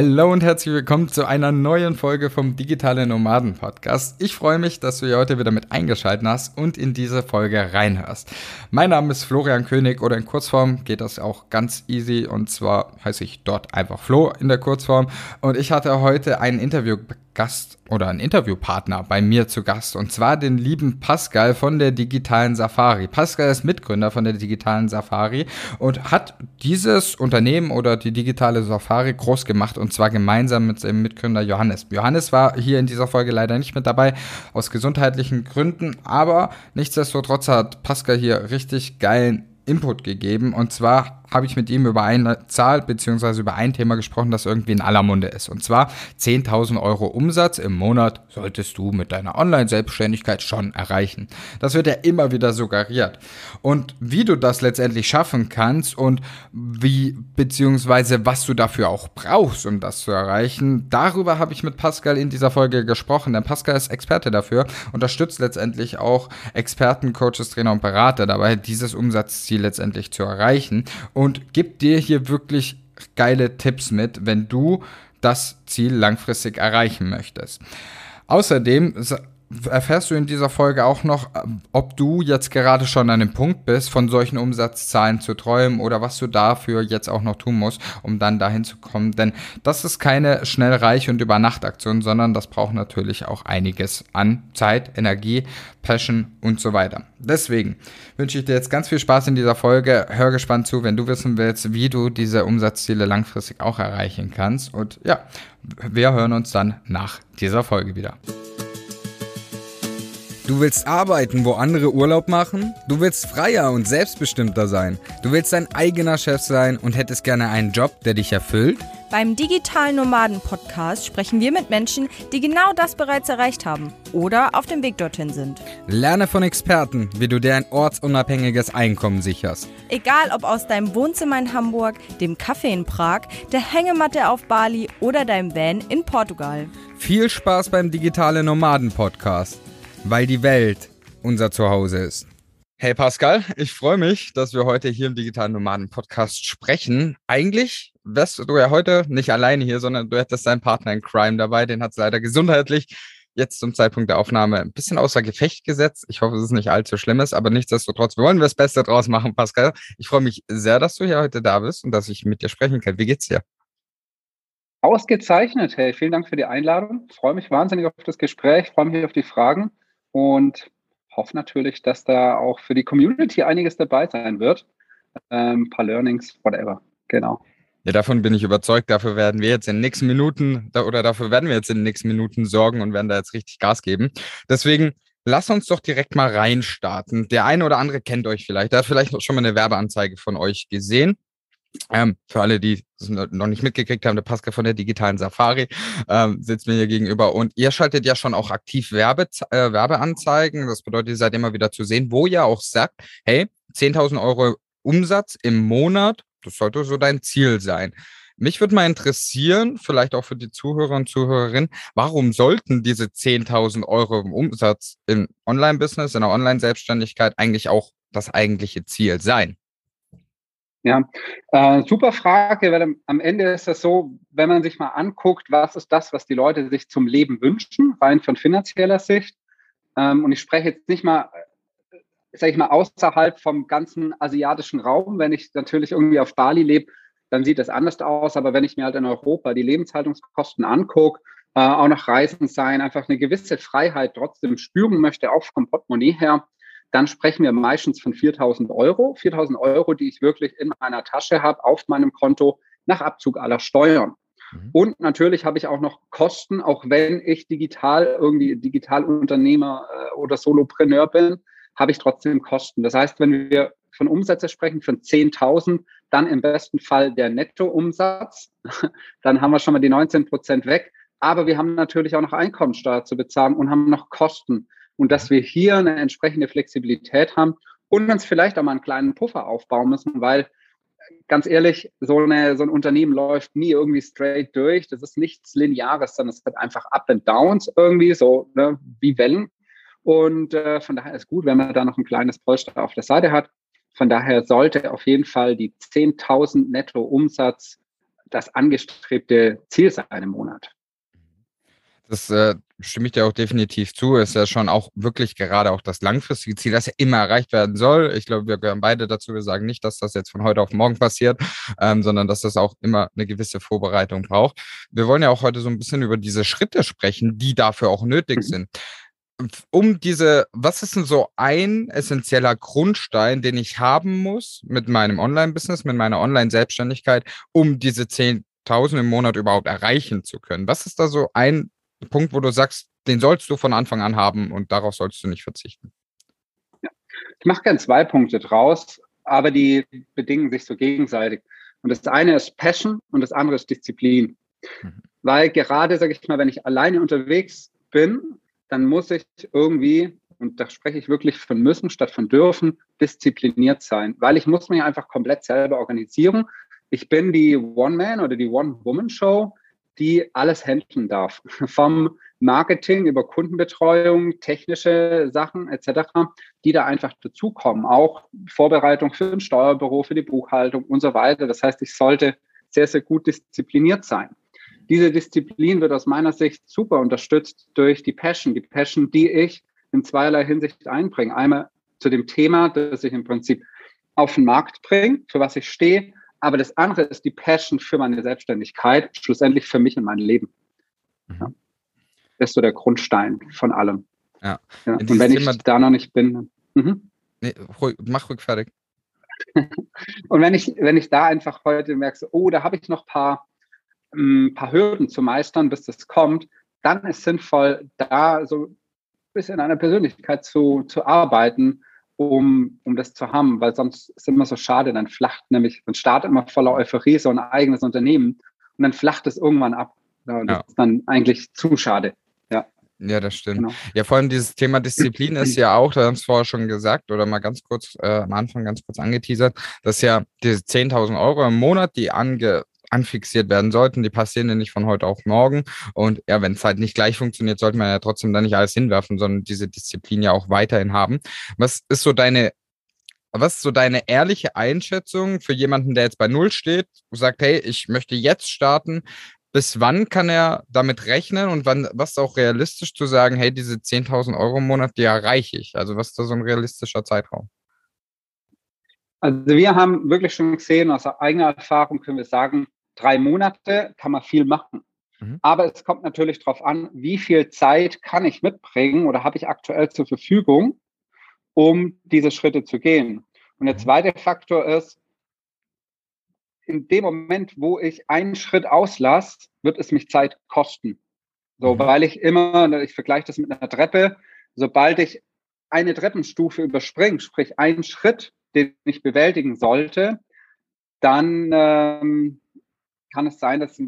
Hallo und herzlich willkommen zu einer neuen Folge vom Digitale Nomaden Podcast. Ich freue mich, dass du hier heute wieder mit eingeschaltet hast und in diese Folge reinhörst. Mein Name ist Florian König oder in Kurzform geht das auch ganz easy und zwar heiße ich dort einfach Flo in der Kurzform und ich hatte heute ein Interview Gast oder ein Interviewpartner bei mir zu Gast und zwar den lieben Pascal von der digitalen Safari. Pascal ist Mitgründer von der digitalen Safari und hat dieses Unternehmen oder die digitale Safari groß gemacht und zwar gemeinsam mit seinem Mitgründer Johannes. Johannes war hier in dieser Folge leider nicht mit dabei aus gesundheitlichen Gründen, aber nichtsdestotrotz hat Pascal hier richtig geilen Input gegeben und zwar habe ich mit ihm über eine Zahl bzw. über ein Thema gesprochen, das irgendwie in aller Munde ist. Und zwar 10.000 Euro Umsatz im Monat solltest du mit deiner Online-Selbstständigkeit schon erreichen. Das wird ja immer wieder suggeriert. Und wie du das letztendlich schaffen kannst und wie bzw. was du dafür auch brauchst, um das zu erreichen, darüber habe ich mit Pascal in dieser Folge gesprochen. Denn Pascal ist Experte dafür, unterstützt letztendlich auch Experten, Coaches, Trainer und Berater dabei, dieses Umsatzziel letztendlich zu erreichen und gibt dir hier wirklich geile Tipps mit, wenn du das Ziel langfristig erreichen möchtest. Außerdem erfährst du in dieser Folge auch noch, ob du jetzt gerade schon an dem Punkt bist, von solchen Umsatzzahlen zu träumen oder was du dafür jetzt auch noch tun musst, um dann dahin zu kommen. Denn das ist keine schnell reich und über Nacht Aktion, sondern das braucht natürlich auch einiges an Zeit, Energie, Passion und so weiter. Deswegen wünsche ich dir jetzt ganz viel Spaß in dieser Folge. Hör gespannt zu, wenn du wissen willst, wie du diese Umsatzziele langfristig auch erreichen kannst. Und ja, wir hören uns dann nach dieser Folge wieder. Du willst arbeiten, wo andere Urlaub machen? Du willst freier und selbstbestimmter sein. Du willst dein eigener Chef sein und hättest gerne einen Job, der dich erfüllt? Beim Digitalen Nomaden Podcast sprechen wir mit Menschen, die genau das bereits erreicht haben oder auf dem Weg dorthin sind. Lerne von Experten, wie du dir ein ortsunabhängiges Einkommen sicherst. Egal ob aus deinem Wohnzimmer in Hamburg, dem Café in Prag, der Hängematte auf Bali oder deinem Van in Portugal. Viel Spaß beim Digitale Nomaden Podcast weil die Welt unser Zuhause ist. Hey Pascal, ich freue mich, dass wir heute hier im Digitalen Nomaden Podcast sprechen. Eigentlich wärst du ja heute nicht alleine hier, sondern du hättest deinen Partner in Crime dabei. Den hat es leider gesundheitlich jetzt zum Zeitpunkt der Aufnahme ein bisschen außer Gefecht gesetzt. Ich hoffe, es ist nicht allzu schlimmes, aber nichtsdestotrotz, wir wollen das Beste draus machen, Pascal. Ich freue mich sehr, dass du hier heute da bist und dass ich mit dir sprechen kann. Wie geht's dir? Ausgezeichnet. Hey, vielen Dank für die Einladung. Ich freue mich wahnsinnig auf das Gespräch, freue mich auf die Fragen und hoffe natürlich, dass da auch für die Community einiges dabei sein wird. Ähm, ein paar Learnings, whatever. Genau. Ja, davon bin ich überzeugt. Dafür werden wir jetzt in den nächsten Minuten oder dafür werden wir jetzt in den nächsten Minuten sorgen und werden da jetzt richtig Gas geben. Deswegen lass uns doch direkt mal reinstarten. Der eine oder andere kennt euch vielleicht. Der hat vielleicht schon mal eine Werbeanzeige von euch gesehen. Ähm, für alle, die es noch nicht mitgekriegt haben, der Pascal von der digitalen Safari ähm, sitzt mir hier gegenüber und ihr schaltet ja schon auch aktiv Werbe, äh, Werbeanzeigen. Das bedeutet, ihr seid immer wieder zu sehen, wo ihr auch sagt, hey, 10.000 Euro Umsatz im Monat, das sollte so dein Ziel sein. Mich würde mal interessieren, vielleicht auch für die Zuhörer und Zuhörerinnen, warum sollten diese 10.000 Euro im Umsatz im Online-Business, in der Online-Selbstständigkeit eigentlich auch das eigentliche Ziel sein? Ja, äh, super Frage, weil am Ende ist das so, wenn man sich mal anguckt, was ist das, was die Leute sich zum Leben wünschen, rein von finanzieller Sicht. Ähm, und ich spreche jetzt nicht mal, äh, sage ich mal, außerhalb vom ganzen asiatischen Raum. Wenn ich natürlich irgendwie auf Bali lebe, dann sieht das anders aus. Aber wenn ich mir halt in Europa die Lebenshaltungskosten angucke, äh, auch noch Reisen sein, einfach eine gewisse Freiheit trotzdem spüren möchte, auch vom Portemonnaie her, dann sprechen wir meistens von 4000 Euro. 4000 Euro, die ich wirklich in meiner Tasche habe, auf meinem Konto nach Abzug aller Steuern. Mhm. Und natürlich habe ich auch noch Kosten, auch wenn ich digital irgendwie Digitalunternehmer äh, oder Solopreneur bin, habe ich trotzdem Kosten. Das heißt, wenn wir von Umsätze sprechen, von 10.000, dann im besten Fall der Nettoumsatz, dann haben wir schon mal die 19 Prozent weg. Aber wir haben natürlich auch noch Einkommensteuer zu bezahlen und haben noch Kosten und dass wir hier eine entsprechende Flexibilität haben und uns vielleicht auch mal einen kleinen Puffer aufbauen müssen, weil ganz ehrlich, so, eine, so ein Unternehmen läuft nie irgendwie straight durch. Das ist nichts Lineares, sondern es wird einfach Up and Downs irgendwie, so ne, wie Wellen. Und äh, von daher ist gut, wenn man da noch ein kleines Polster auf der Seite hat. Von daher sollte auf jeden Fall die 10.000 Netto Umsatz das angestrebte Ziel sein im Monat. Das äh, stimme ich dir auch definitiv zu. Ist ja schon auch wirklich gerade auch das langfristige Ziel, das ja immer erreicht werden soll. Ich glaube, wir gehören beide dazu. Wir sagen nicht, dass das jetzt von heute auf morgen passiert, ähm, sondern dass das auch immer eine gewisse Vorbereitung braucht. Wir wollen ja auch heute so ein bisschen über diese Schritte sprechen, die dafür auch nötig mhm. sind. Um diese, was ist denn so ein essentieller Grundstein, den ich haben muss mit meinem Online-Business, mit meiner Online-Selbstständigkeit, um diese 10.000 im Monat überhaupt erreichen zu können? Was ist da so ein Punkt, wo du sagst, den sollst du von Anfang an haben und darauf sollst du nicht verzichten? Ja. Ich mache gerne zwei Punkte draus, aber die bedingen sich so gegenseitig. Und das eine ist Passion und das andere ist Disziplin. Mhm. Weil gerade, sage ich mal, wenn ich alleine unterwegs bin, dann muss ich irgendwie, und da spreche ich wirklich von müssen statt von dürfen, diszipliniert sein, weil ich muss mich einfach komplett selber organisieren. Ich bin die One-Man- oder die One-Woman-Show die alles handeln darf. Vom Marketing über Kundenbetreuung, technische Sachen etc., die da einfach dazukommen. Auch Vorbereitung für ein Steuerbüro, für die Buchhaltung und so weiter. Das heißt, ich sollte sehr, sehr gut diszipliniert sein. Diese Disziplin wird aus meiner Sicht super unterstützt durch die Passion. Die Passion, die ich in zweierlei Hinsicht einbringe. Einmal zu dem Thema, das ich im Prinzip auf den Markt bringe, für was ich stehe, aber das andere ist die Passion für meine Selbstständigkeit, schlussendlich für mich und mein Leben. Mhm. Ja. Das ist so der Grundstein von allem. Ja. ja. Und wenn Thema ich da noch nicht bin. Mhm. Nee, ruhig, mach ruhig fertig. und wenn ich, wenn ich da einfach heute merke, so, oh, da habe ich noch ein paar, ein paar Hürden zu meistern, bis das kommt, dann ist sinnvoll, da so ein bisschen an der Persönlichkeit zu, zu arbeiten um, um das zu haben, weil sonst ist es immer so schade, dann flacht nämlich, man startet immer voller Euphorie so ein eigenes Unternehmen und dann flacht es irgendwann ab. Ja, das ja. ist dann eigentlich zu schade. Ja. Ja, das stimmt. Genau. Ja, vor allem dieses Thema Disziplin ist ja auch, da haben es vorher schon gesagt oder mal ganz kurz äh, am Anfang ganz kurz angeteasert, dass ja diese 10.000 Euro im Monat, die ange anfixiert werden sollten. Die passieren ja nicht von heute auf morgen. Und ja, wenn es halt nicht gleich funktioniert, sollte man ja trotzdem da nicht alles hinwerfen, sondern diese Disziplin ja auch weiterhin haben. Was ist so deine was ist so deine ehrliche Einschätzung für jemanden, der jetzt bei Null steht, sagt, hey, ich möchte jetzt starten? Bis wann kann er damit rechnen und wann, was ist auch realistisch zu sagen, hey, diese 10.000 Euro im Monat, die erreiche ich? Also was ist da so ein realistischer Zeitraum? Also wir haben wirklich schon gesehen, aus eigener Erfahrung können wir sagen, drei Monate kann man viel machen. Mhm. Aber es kommt natürlich darauf an, wie viel Zeit kann ich mitbringen oder habe ich aktuell zur Verfügung, um diese Schritte zu gehen. Und der mhm. zweite Faktor ist, in dem Moment, wo ich einen Schritt auslasse, wird es mich Zeit kosten. So, mhm. weil ich immer, ich vergleiche das mit einer Treppe, sobald ich eine Treppenstufe überspringe, sprich einen Schritt, den ich bewältigen sollte, dann ähm, kann es sein, dass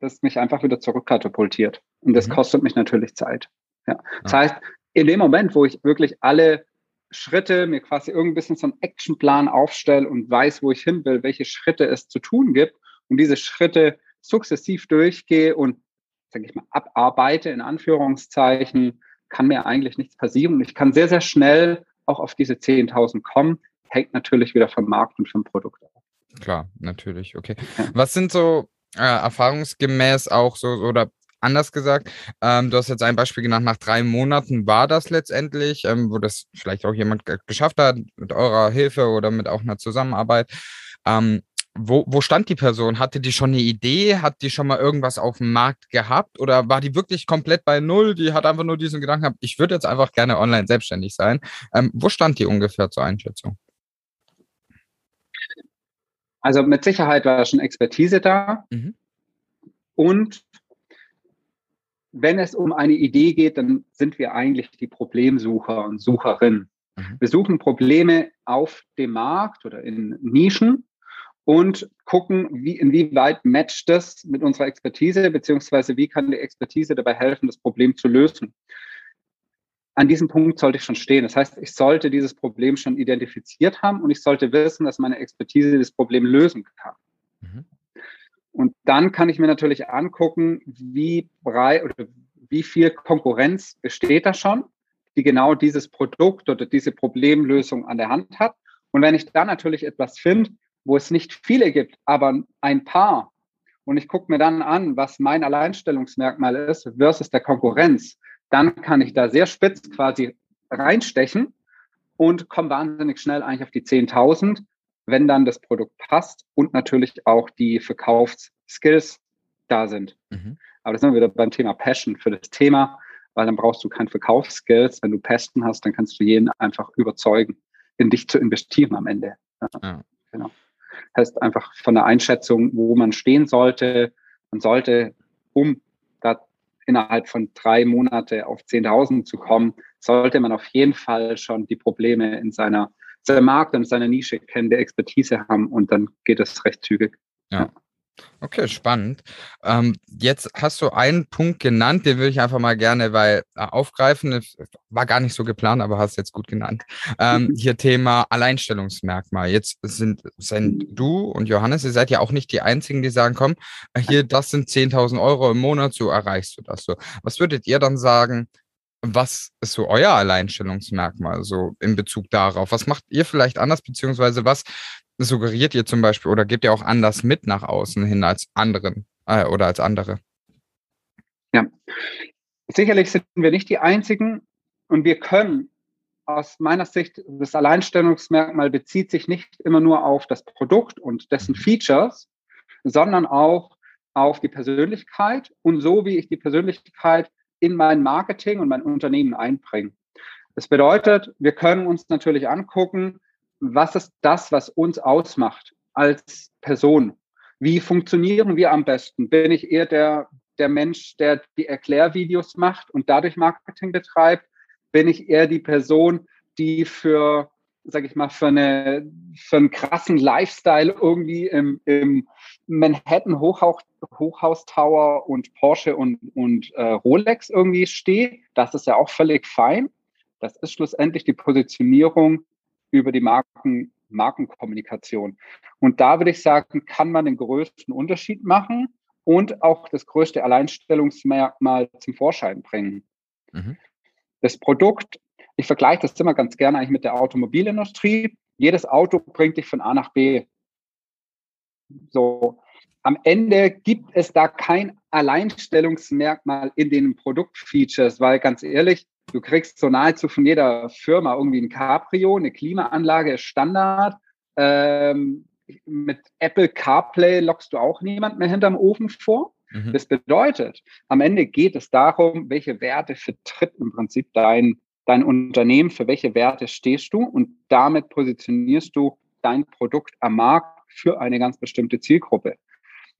das mich einfach wieder zurückkatapultiert. Und das mhm. kostet mich natürlich Zeit. Ja. Das ja. heißt, in dem Moment, wo ich wirklich alle Schritte, mir quasi irgendwie ein bisschen so einen Actionplan aufstelle und weiß, wo ich hin will, welche Schritte es zu tun gibt und diese Schritte sukzessiv durchgehe und, sage ich mal, abarbeite, in Anführungszeichen, kann mir eigentlich nichts passieren. Und ich kann sehr, sehr schnell auch auf diese 10.000 kommen. Hängt natürlich wieder vom Markt und vom Produkt ab. Klar, natürlich, okay. Was sind so äh, erfahrungsgemäß auch so oder anders gesagt, ähm, du hast jetzt ein Beispiel genannt, nach drei Monaten war das letztendlich, ähm, wo das vielleicht auch jemand geschafft hat, mit eurer Hilfe oder mit auch einer Zusammenarbeit. Ähm, wo, wo stand die Person? Hatte die schon eine Idee? Hat die schon mal irgendwas auf dem Markt gehabt? Oder war die wirklich komplett bei Null? Die hat einfach nur diesen Gedanken gehabt, ich würde jetzt einfach gerne online selbstständig sein. Ähm, wo stand die ungefähr zur Einschätzung? Also mit Sicherheit war schon Expertise da. Mhm. Und wenn es um eine Idee geht, dann sind wir eigentlich die Problemsucher und Sucherin. Mhm. Wir suchen Probleme auf dem Markt oder in Nischen und gucken, wie, inwieweit matcht das mit unserer Expertise, beziehungsweise wie kann die Expertise dabei helfen, das Problem zu lösen an diesem Punkt sollte ich schon stehen. Das heißt, ich sollte dieses Problem schon identifiziert haben und ich sollte wissen, dass meine Expertise das Problem lösen kann. Mhm. Und dann kann ich mir natürlich angucken, wie breit oder wie viel Konkurrenz besteht da schon, die genau dieses Produkt oder diese Problemlösung an der Hand hat. Und wenn ich dann natürlich etwas finde, wo es nicht viele gibt, aber ein paar und ich gucke mir dann an, was mein Alleinstellungsmerkmal ist versus der Konkurrenz, dann kann ich da sehr spitz quasi reinstechen und komme wahnsinnig schnell eigentlich auf die 10.000, wenn dann das Produkt passt und natürlich auch die Verkaufsskills da sind. Mhm. Aber das sind wir wieder beim Thema Passion für das Thema, weil dann brauchst du kein Verkaufsskills. Wenn du Passion hast, dann kannst du jeden einfach überzeugen, in dich zu investieren am Ende. Ja. Ja. Genau. Heißt einfach von der Einschätzung, wo man stehen sollte. Man sollte, um da innerhalb von drei Monate auf 10.000 zu kommen, sollte man auf jeden Fall schon die Probleme in seiner, seinem Markt und seiner Nische kennen, der Expertise haben und dann geht es recht zügig. Ja. Okay, spannend. Ähm, jetzt hast du einen Punkt genannt, den würde ich einfach mal gerne weil, äh, aufgreifen. War gar nicht so geplant, aber hast jetzt gut genannt. Ähm, hier Thema Alleinstellungsmerkmal. Jetzt sind, sind du und Johannes, ihr seid ja auch nicht die Einzigen, die sagen, komm, hier, das sind 10.000 Euro im Monat, so erreichst du das so. Was würdet ihr dann sagen, was ist so euer Alleinstellungsmerkmal so in Bezug darauf? Was macht ihr vielleicht anders, beziehungsweise was suggeriert ihr zum Beispiel oder gebt ihr auch anders mit nach außen hin als anderen äh, oder als andere? Ja, sicherlich sind wir nicht die Einzigen und wir können aus meiner Sicht, das Alleinstellungsmerkmal bezieht sich nicht immer nur auf das Produkt und dessen Features, sondern auch auf die Persönlichkeit und so, wie ich die Persönlichkeit in mein Marketing und mein Unternehmen einbringe. Das bedeutet, wir können uns natürlich angucken, was ist das, was uns ausmacht als Person? Wie funktionieren wir am besten? Bin ich eher der, der Mensch, der die Erklärvideos macht und dadurch Marketing betreibt? Bin ich eher die Person, die für, sag ich mal, für, eine, für einen krassen Lifestyle irgendwie im, im Manhattan Hochhaus, Hochhaus Tower und Porsche und, und äh, Rolex irgendwie steht? Das ist ja auch völlig fein. Das ist schlussendlich die Positionierung über die Marken, Markenkommunikation. Und da würde ich sagen, kann man den größten Unterschied machen und auch das größte Alleinstellungsmerkmal zum Vorschein bringen. Mhm. Das Produkt, ich vergleiche das immer ganz gerne eigentlich mit der Automobilindustrie. Jedes Auto bringt dich von A nach B. So, am Ende gibt es da kein Alleinstellungsmerkmal in den Produktfeatures, weil ganz ehrlich, Du kriegst so nahezu von jeder Firma irgendwie ein Cabrio, eine Klimaanlage ist Standard. Ähm, mit Apple CarPlay lockst du auch niemand mehr hinterm Ofen vor. Mhm. Das bedeutet, am Ende geht es darum, welche Werte vertritt im Prinzip dein, dein Unternehmen, für welche Werte stehst du und damit positionierst du dein Produkt am Markt für eine ganz bestimmte Zielgruppe.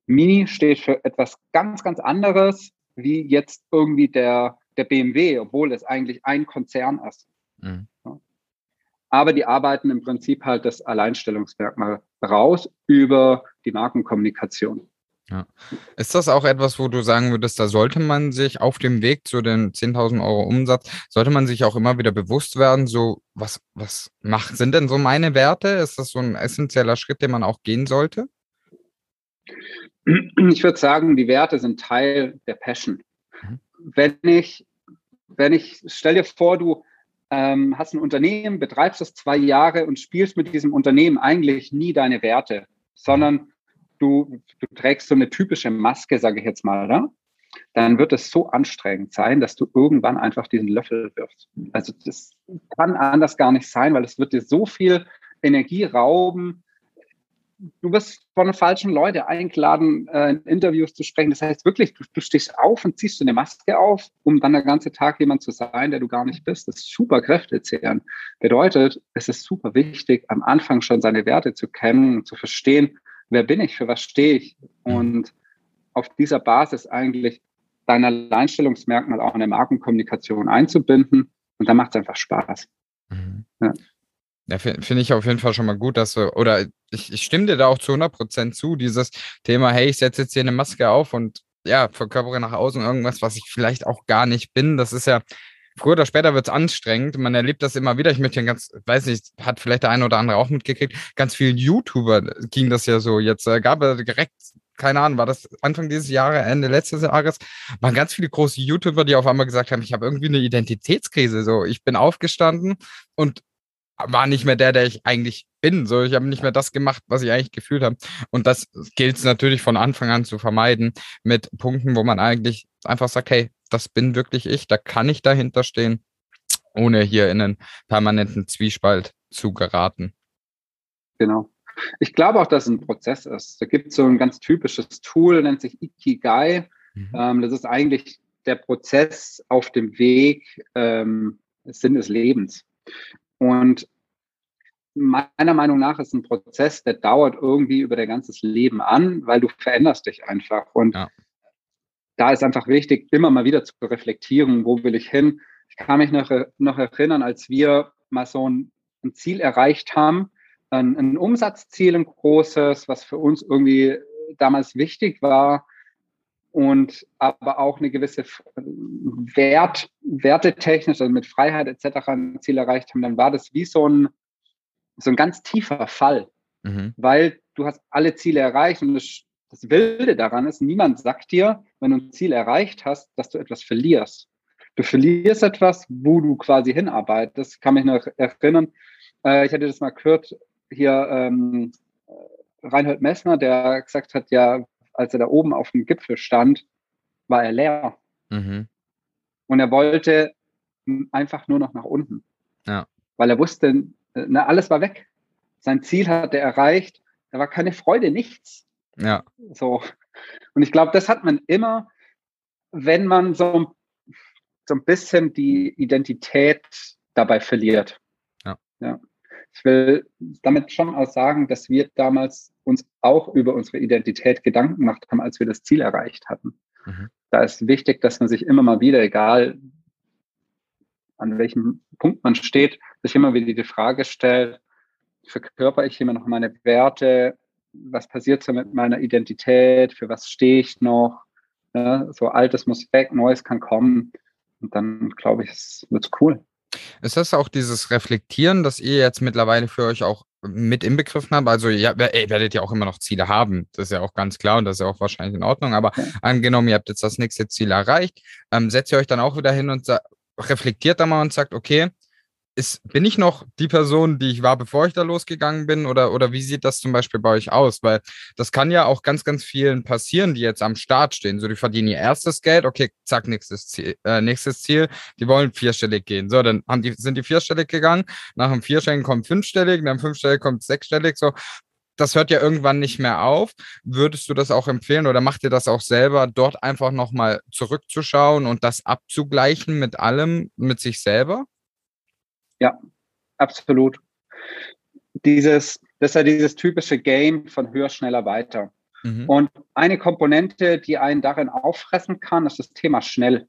Mini steht für etwas ganz, ganz anderes, wie jetzt irgendwie der der BMW, obwohl es eigentlich ein Konzern ist. Mhm. Aber die arbeiten im Prinzip halt das Alleinstellungsmerkmal raus über die Markenkommunikation. Ja. Ist das auch etwas, wo du sagen würdest, da sollte man sich auf dem Weg zu den 10.000 Euro Umsatz, sollte man sich auch immer wieder bewusst werden, so was, was macht, sind denn so meine Werte? Ist das so ein essentieller Schritt, den man auch gehen sollte? Ich würde sagen, die Werte sind Teil der Passion wenn ich, wenn ich, stell dir vor, du ähm, hast ein Unternehmen, betreibst es zwei Jahre und spielst mit diesem Unternehmen eigentlich nie deine Werte, sondern du, du trägst so eine typische Maske, sage ich jetzt mal, oder? dann wird es so anstrengend sein, dass du irgendwann einfach diesen Löffel wirfst. Also das kann anders gar nicht sein, weil es wird dir so viel Energie rauben, du wirst von falschen Leuten eingeladen, äh, in Interviews zu sprechen. Das heißt wirklich, du, du stehst auf und ziehst du eine Maske auf, um dann den ganzen Tag jemand zu sein, der du gar nicht bist. Das ist super kräftezehrend. Bedeutet, es ist super wichtig, am Anfang schon seine Werte zu kennen und zu verstehen, wer bin ich, für was stehe ich. Und auf dieser Basis eigentlich dein Alleinstellungsmerkmal auch in der Markenkommunikation einzubinden. Und dann macht es einfach Spaß. Mhm. Ja. Ja, finde ich auf jeden Fall schon mal gut, dass du, oder ich, ich stimme dir da auch zu 100% zu, dieses Thema, hey, ich setze jetzt hier eine Maske auf und ja, verkörpere nach außen irgendwas, was ich vielleicht auch gar nicht bin. Das ist ja, früher oder später wird es anstrengend. Man erlebt das immer wieder. Ich möchte ganz, weiß nicht, hat vielleicht der eine oder andere auch mitgekriegt. Ganz vielen YouTuber ging das ja so. Jetzt äh, gab es direkt, keine Ahnung, war das Anfang dieses Jahres, Ende letztes Jahres, waren ganz viele große YouTuber, die auf einmal gesagt haben, ich habe irgendwie eine Identitätskrise. So, ich bin aufgestanden und war nicht mehr der, der ich eigentlich bin. So, ich habe nicht mehr das gemacht, was ich eigentlich gefühlt habe. Und das gilt es natürlich von Anfang an zu vermeiden mit Punkten, wo man eigentlich einfach sagt, hey, das bin wirklich ich, da kann ich dahinter stehen, ohne hier in einen permanenten Zwiespalt zu geraten. Genau. Ich glaube auch, dass es ein Prozess ist. Da gibt es so ein ganz typisches Tool, nennt sich Ikigai. Mhm. Ähm, das ist eigentlich der Prozess auf dem Weg ähm, Sinn des Lebens. Und meiner Meinung nach ist ein Prozess, der dauert irgendwie über dein ganzes Leben an, weil du veränderst dich einfach. Und ja. Da ist einfach wichtig, immer mal wieder zu reflektieren, wo will ich hin. Ich kann mich noch, noch erinnern, als wir mal so ein, ein Ziel erreicht haben, ein, ein Umsatzziel, ein großes, was für uns irgendwie damals wichtig war und aber auch eine gewisse Wert, wertetechnisch, also mit Freiheit etc. ein Ziel erreicht haben, dann war das wie so ein, so ein ganz tiefer Fall, mhm. weil du hast alle Ziele erreicht und das, das Wilde daran ist, niemand sagt dir, wenn du ein Ziel erreicht hast, dass du etwas verlierst. Du verlierst etwas, wo du quasi hinarbeitest. Das kann mich noch erinnern. Äh, ich hatte das mal gehört, hier ähm, Reinhold Messner, der gesagt hat, ja, als er da oben auf dem Gipfel stand, war er leer. Mhm. Und er wollte einfach nur noch nach unten. Ja. Weil er wusste, na, alles war weg. Sein Ziel hat er erreicht. Da war keine Freude, nichts. Ja. So. Und ich glaube, das hat man immer, wenn man so, so ein bisschen die Identität dabei verliert. Ja. ja. Ich will damit schon auch sagen, dass wir damals uns auch über unsere Identität Gedanken gemacht haben, als wir das Ziel erreicht hatten. Mhm. Da ist wichtig, dass man sich immer mal wieder, egal an welchem Punkt man steht, sich immer wieder die Frage stellt, verkörper ich immer noch meine Werte? Was passiert so mit meiner Identität? Für was stehe ich noch? Ja, so Altes muss weg, Neues kann kommen. Und dann glaube ich, es wird cool. Ist das auch dieses Reflektieren, das ihr jetzt mittlerweile für euch auch mit inbegriffen habt? Also ja, ihr werdet ja auch immer noch Ziele haben. Das ist ja auch ganz klar und das ist ja auch wahrscheinlich in Ordnung. Aber ja. angenommen, ihr habt jetzt das nächste Ziel erreicht, ähm, setzt ihr euch dann auch wieder hin und reflektiert da mal und sagt, okay, ist, bin ich noch die Person, die ich war, bevor ich da losgegangen bin? Oder, oder wie sieht das zum Beispiel bei euch aus? Weil das kann ja auch ganz, ganz vielen passieren, die jetzt am Start stehen. So, die verdienen ihr erstes Geld, okay, zack, nächstes Ziel, äh, nächstes Ziel, die wollen vierstellig gehen. So, dann haben die, sind die vierstellig gegangen, nach dem vierstelligen kommt fünfstellig, nach dem fünfstellig kommt sechsstellig, so. Das hört ja irgendwann nicht mehr auf. Würdest du das auch empfehlen oder macht ihr das auch selber, dort einfach nochmal zurückzuschauen und das abzugleichen mit allem, mit sich selber? Ja, absolut. Dieses, das ist ja dieses typische Game von höher, schneller, weiter. Mhm. Und eine Komponente, die einen darin auffressen kann, ist das Thema schnell.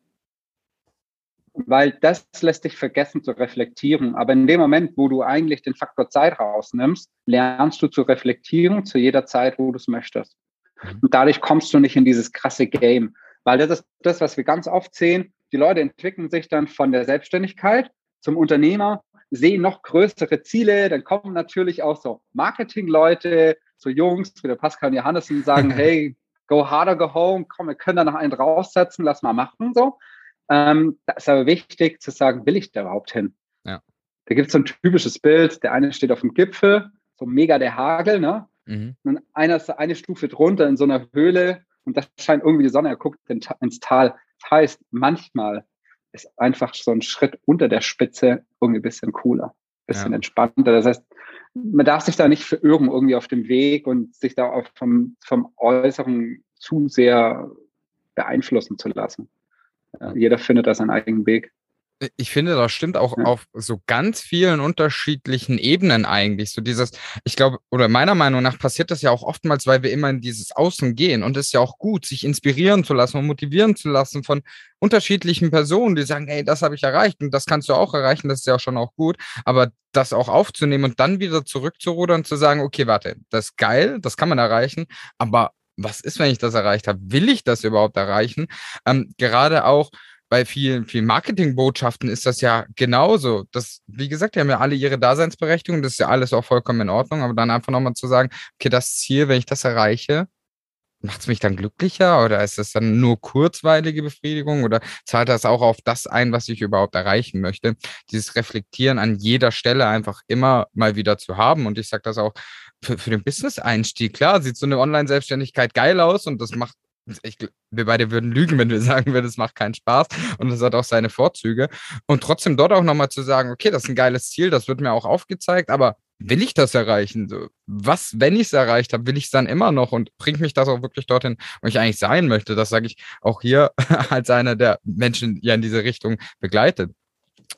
Weil das lässt dich vergessen zu reflektieren. Aber in dem Moment, wo du eigentlich den Faktor Zeit rausnimmst, lernst du zu reflektieren zu jeder Zeit, wo du es möchtest. Mhm. Und dadurch kommst du nicht in dieses krasse Game. Weil das ist das, was wir ganz oft sehen. Die Leute entwickeln sich dann von der Selbstständigkeit zum Unternehmer, sehen noch größere Ziele, dann kommen natürlich auch so Marketingleute, so Jungs wie der Pascal und Johannes und sagen, hey, go harder, go home, komm, wir können da noch einen draufsetzen, lass mal machen, so. Ähm, da ist aber wichtig zu sagen, will ich da überhaupt hin? Ja. Da gibt es so ein typisches Bild, der eine steht auf dem Gipfel, so mega der Hagel, ne? Mhm. Und einer ist eine Stufe drunter in so einer Höhle und da scheint irgendwie die Sonne, er guckt ins Tal. Das heißt, manchmal ist einfach so ein Schritt unter der Spitze irgendwie ein bisschen cooler, ein bisschen ja. entspannter. Das heißt, man darf sich da nicht verirren irgendwie auf dem Weg und sich da auch vom, vom Äußeren zu sehr beeinflussen zu lassen. Jeder findet da seinen eigenen Weg ich finde, das stimmt auch auf so ganz vielen unterschiedlichen Ebenen eigentlich. So dieses, ich glaube, oder meiner Meinung nach passiert das ja auch oftmals, weil wir immer in dieses Außen gehen. Und es ist ja auch gut, sich inspirieren zu lassen und motivieren zu lassen von unterschiedlichen Personen, die sagen, hey, das habe ich erreicht und das kannst du auch erreichen, das ist ja schon auch gut. Aber das auch aufzunehmen und dann wieder zurückzurudern und zu sagen, okay, warte, das ist geil, das kann man erreichen, aber was ist, wenn ich das erreicht habe? Will ich das überhaupt erreichen? Ähm, gerade auch, bei vielen, vielen Marketingbotschaften ist das ja genauso. Das, wie gesagt, die haben ja alle ihre Daseinsberechtigung, das ist ja alles auch vollkommen in Ordnung, aber dann einfach nochmal zu sagen, okay, das Ziel, wenn ich das erreiche, macht es mich dann glücklicher oder ist das dann nur kurzweilige Befriedigung oder zahlt das auch auf das ein, was ich überhaupt erreichen möchte? Dieses Reflektieren an jeder Stelle einfach immer mal wieder zu haben. Und ich sage das auch für, für den Business-Einstieg. Klar, sieht so eine Online-Selbstständigkeit geil aus und das macht ich, wir beide würden lügen, wenn wir sagen würden, es macht keinen Spaß und es hat auch seine Vorzüge. Und trotzdem dort auch nochmal zu sagen, okay, das ist ein geiles Ziel, das wird mir auch aufgezeigt, aber will ich das erreichen? So, was, wenn ich es erreicht habe, will ich es dann immer noch und bringt mich das auch wirklich dorthin, wo ich eigentlich sein möchte? Das sage ich auch hier als einer der Menschen, die in diese Richtung begleitet.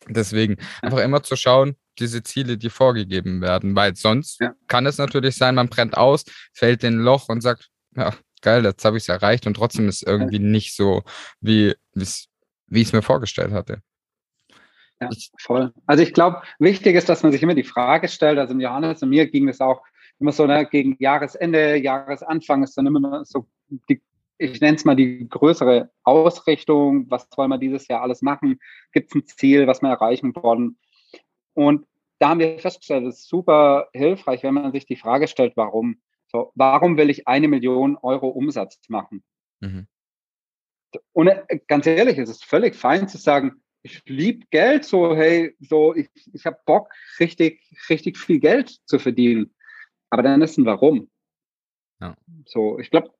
Deswegen einfach immer zu schauen, diese Ziele, die vorgegeben werden, weil sonst ja. kann es natürlich sein, man brennt aus, fällt in ein Loch und sagt, ja, geil, jetzt habe ich es erreicht und trotzdem ist es irgendwie nicht so, wie, wie ich es mir vorgestellt hatte. Ja, voll. Also ich glaube, wichtig ist, dass man sich immer die Frage stellt, also Johannes und mir ging es auch immer so, ne, gegen Jahresende, Jahresanfang ist dann immer so die, ich nenne es mal die größere Ausrichtung, was wollen wir dieses Jahr alles machen, gibt es ein Ziel, was wir erreichen wollen. Und da haben wir festgestellt, es ist super hilfreich, wenn man sich die Frage stellt, warum. So, warum will ich eine Million Euro Umsatz machen? Mhm. Und äh, ganz ehrlich, es ist völlig fein zu sagen, ich liebe Geld, so, hey, so, ich, ich habe Bock, richtig, richtig viel Geld zu verdienen. Aber dann ist ein Warum. Ja. So, ich glaube,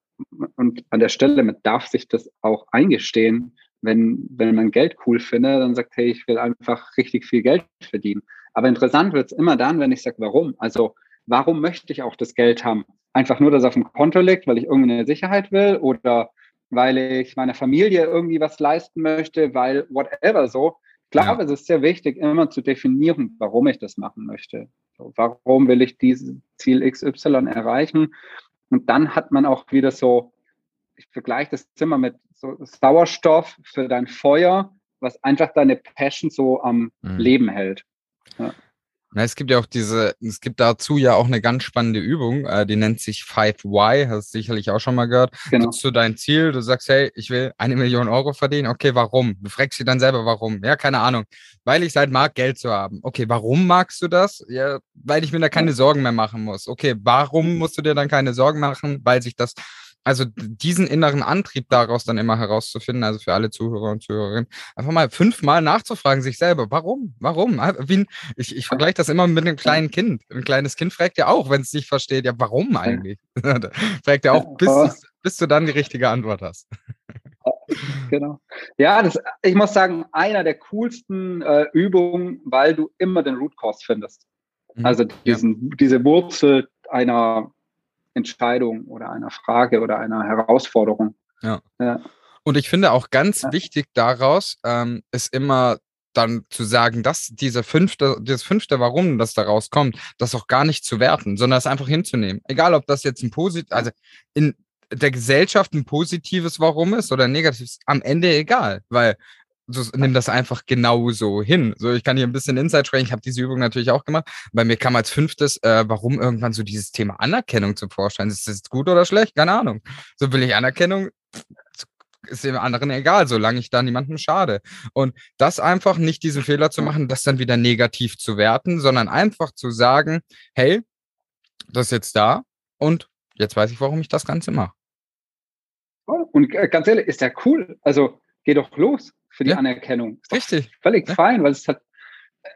und an der Stelle, man darf sich das auch eingestehen, wenn, wenn man Geld cool findet, dann sagt, hey, ich will einfach richtig viel Geld verdienen. Aber interessant wird es immer dann, wenn ich sage, warum. Also, warum möchte ich auch das Geld haben? Einfach nur, dass es auf dem Konto liegt, weil ich irgendwie eine Sicherheit will oder weil ich meiner Familie irgendwie was leisten möchte, weil whatever so. Ich glaube, ja. es ist sehr wichtig, immer zu definieren, warum ich das machen möchte. Warum will ich dieses Ziel XY erreichen? Und dann hat man auch wieder so, ich vergleiche das Zimmer mit so Sauerstoff für dein Feuer, was einfach deine Passion so am mhm. Leben hält. Ja. Na, es gibt ja auch diese, es gibt dazu ja auch eine ganz spannende Übung, äh, die nennt sich 5Y, hast du sicherlich auch schon mal gehört. Genau. Nutzt du dein Ziel, du sagst, hey, ich will eine Million Euro verdienen, okay, warum? Du fragst dich dann selber, warum? Ja, keine Ahnung. Weil ich es halt mag, Geld zu haben. Okay, warum magst du das? Ja, weil ich mir da keine Sorgen mehr machen muss. Okay, warum musst du dir dann keine Sorgen machen? Weil sich das also diesen inneren Antrieb daraus dann immer herauszufinden, also für alle Zuhörer und Zuhörerinnen, einfach mal fünfmal nachzufragen, sich selber, warum, warum? Ah, ich, ich vergleiche das immer mit einem kleinen Kind. Ein kleines Kind fragt ja auch, wenn es nicht versteht, ja, warum eigentlich? fragt ja auch, bis, bis du dann die richtige Antwort hast. genau. Ja, das, ich muss sagen, einer der coolsten äh, Übungen, weil du immer den Root Cause findest. Mhm. Also diesen, ja. diese Wurzel einer Entscheidung oder einer Frage oder einer Herausforderung. Ja. ja. Und ich finde auch ganz ja. wichtig daraus ähm, ist immer dann zu sagen, dass diese fünfte, dieses fünfte Warum, das daraus kommt, das auch gar nicht zu werten, sondern es einfach hinzunehmen. Egal, ob das jetzt ein positiv, also in der Gesellschaft ein positives Warum ist oder ein negatives, am Ende egal, weil nimm das einfach genauso hin. So, ich kann hier ein bisschen Insight sprechen. Ich habe diese Übung natürlich auch gemacht. Bei mir kam als fünftes, äh, warum irgendwann so dieses Thema Anerkennung zum Vorschein. Ist das gut oder schlecht? Keine Ahnung. So will ich Anerkennung, ist dem anderen egal, solange ich da niemandem schade. Und das einfach nicht diesen Fehler zu machen, das dann wieder negativ zu werten, sondern einfach zu sagen, hey, das ist jetzt da und jetzt weiß ich, warum ich das Ganze mache. Und äh, ganz ehrlich, ist ja cool. Also geh doch los für die ja. Anerkennung. Richtig. Völlig ja. fein, weil es halt,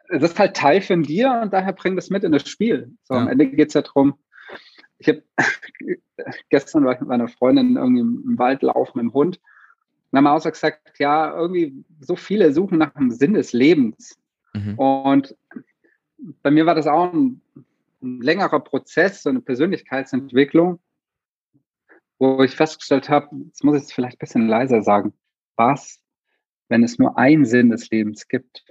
es ist halt Teil von dir und daher bring das mit in das Spiel. So, ja. Am Ende geht es ja darum, ich habe gestern war ich mit meiner Freundin irgendwie im Wald laufen mit dem Hund und haben auch so gesagt, ja, irgendwie so viele suchen nach dem Sinn des Lebens. Mhm. Und bei mir war das auch ein, ein längerer Prozess, so eine Persönlichkeitsentwicklung, wo ich festgestellt habe, jetzt muss ich es vielleicht ein bisschen leiser sagen, was wenn es nur einen Sinn des Lebens gibt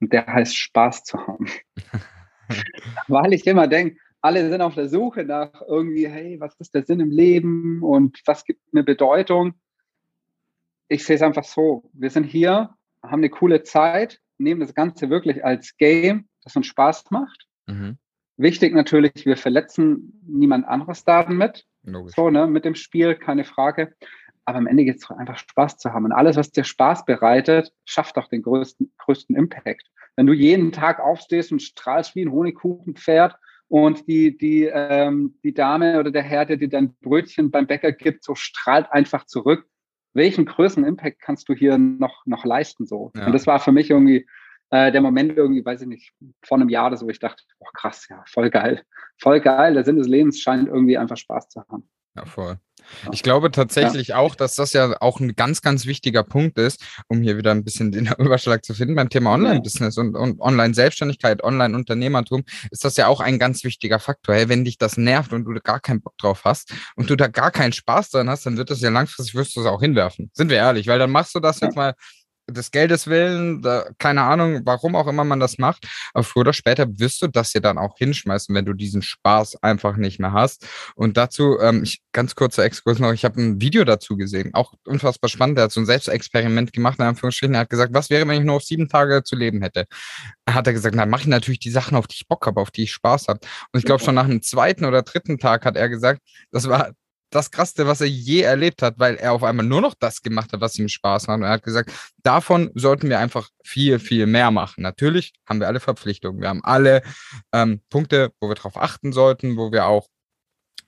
und der heißt Spaß zu haben. Weil ich immer denke, alle sind auf der Suche nach irgendwie, hey, was ist der Sinn im Leben und was gibt mir Bedeutung? Ich sehe es einfach so, wir sind hier, haben eine coole Zeit, nehmen das Ganze wirklich als Game, das uns Spaß macht. Mhm. Wichtig natürlich, wir verletzen niemand anderes damit. Logisch. So, ne, mit dem Spiel, keine Frage. Aber am Ende geht es einfach Spaß zu haben. Und alles, was dir Spaß bereitet, schafft auch den größten, größten Impact. Wenn du jeden Tag aufstehst und strahlst wie ein Honigkuchenpferd und die, die, ähm, die Dame oder der Herr, der dir dein Brötchen beim Bäcker gibt, so strahlt einfach zurück. Welchen größeren Impact kannst du hier noch, noch leisten? So? Ja. Und das war für mich irgendwie äh, der Moment irgendwie, weiß ich nicht, vor einem Jahr oder so, wo ich dachte, boah, krass, ja, voll geil. Voll geil. Der Sinn des Lebens scheint irgendwie einfach Spaß zu haben. Ja, voll. Ich glaube tatsächlich ja. auch, dass das ja auch ein ganz, ganz wichtiger Punkt ist, um hier wieder ein bisschen den Überschlag zu finden beim Thema Online-Business und, und Online-Selbstständigkeit, Online-Unternehmertum, ist das ja auch ein ganz wichtiger Faktor. Hey, wenn dich das nervt und du da gar keinen Bock drauf hast und du da gar keinen Spaß dran hast, dann wird das ja langfristig, wirst du es auch hinwerfen. Sind wir ehrlich, weil dann machst du das ja. jetzt mal des Geldes willen, da, keine Ahnung, warum auch immer man das macht, aber früher oder später wirst du das ja dann auch hinschmeißen, wenn du diesen Spaß einfach nicht mehr hast. Und dazu, ähm, ich, ganz kurzer Exkurs noch, ich habe ein Video dazu gesehen, auch unfassbar spannend, der hat so ein Selbstexperiment gemacht, in Anführungsstrichen, er hat gesagt, was wäre, wenn ich nur auf sieben Tage zu leben hätte? Hat er gesagt, na, mache ich natürlich die Sachen, auf die ich Bock habe, auf die ich Spaß habe. Und ich glaube, schon nach einem zweiten oder dritten Tag hat er gesagt, das war das Krasseste, was er je erlebt hat, weil er auf einmal nur noch das gemacht hat, was ihm Spaß macht. Und er hat gesagt, davon sollten wir einfach viel, viel mehr machen. Natürlich haben wir alle Verpflichtungen. Wir haben alle ähm, Punkte, wo wir darauf achten sollten, wo wir auch,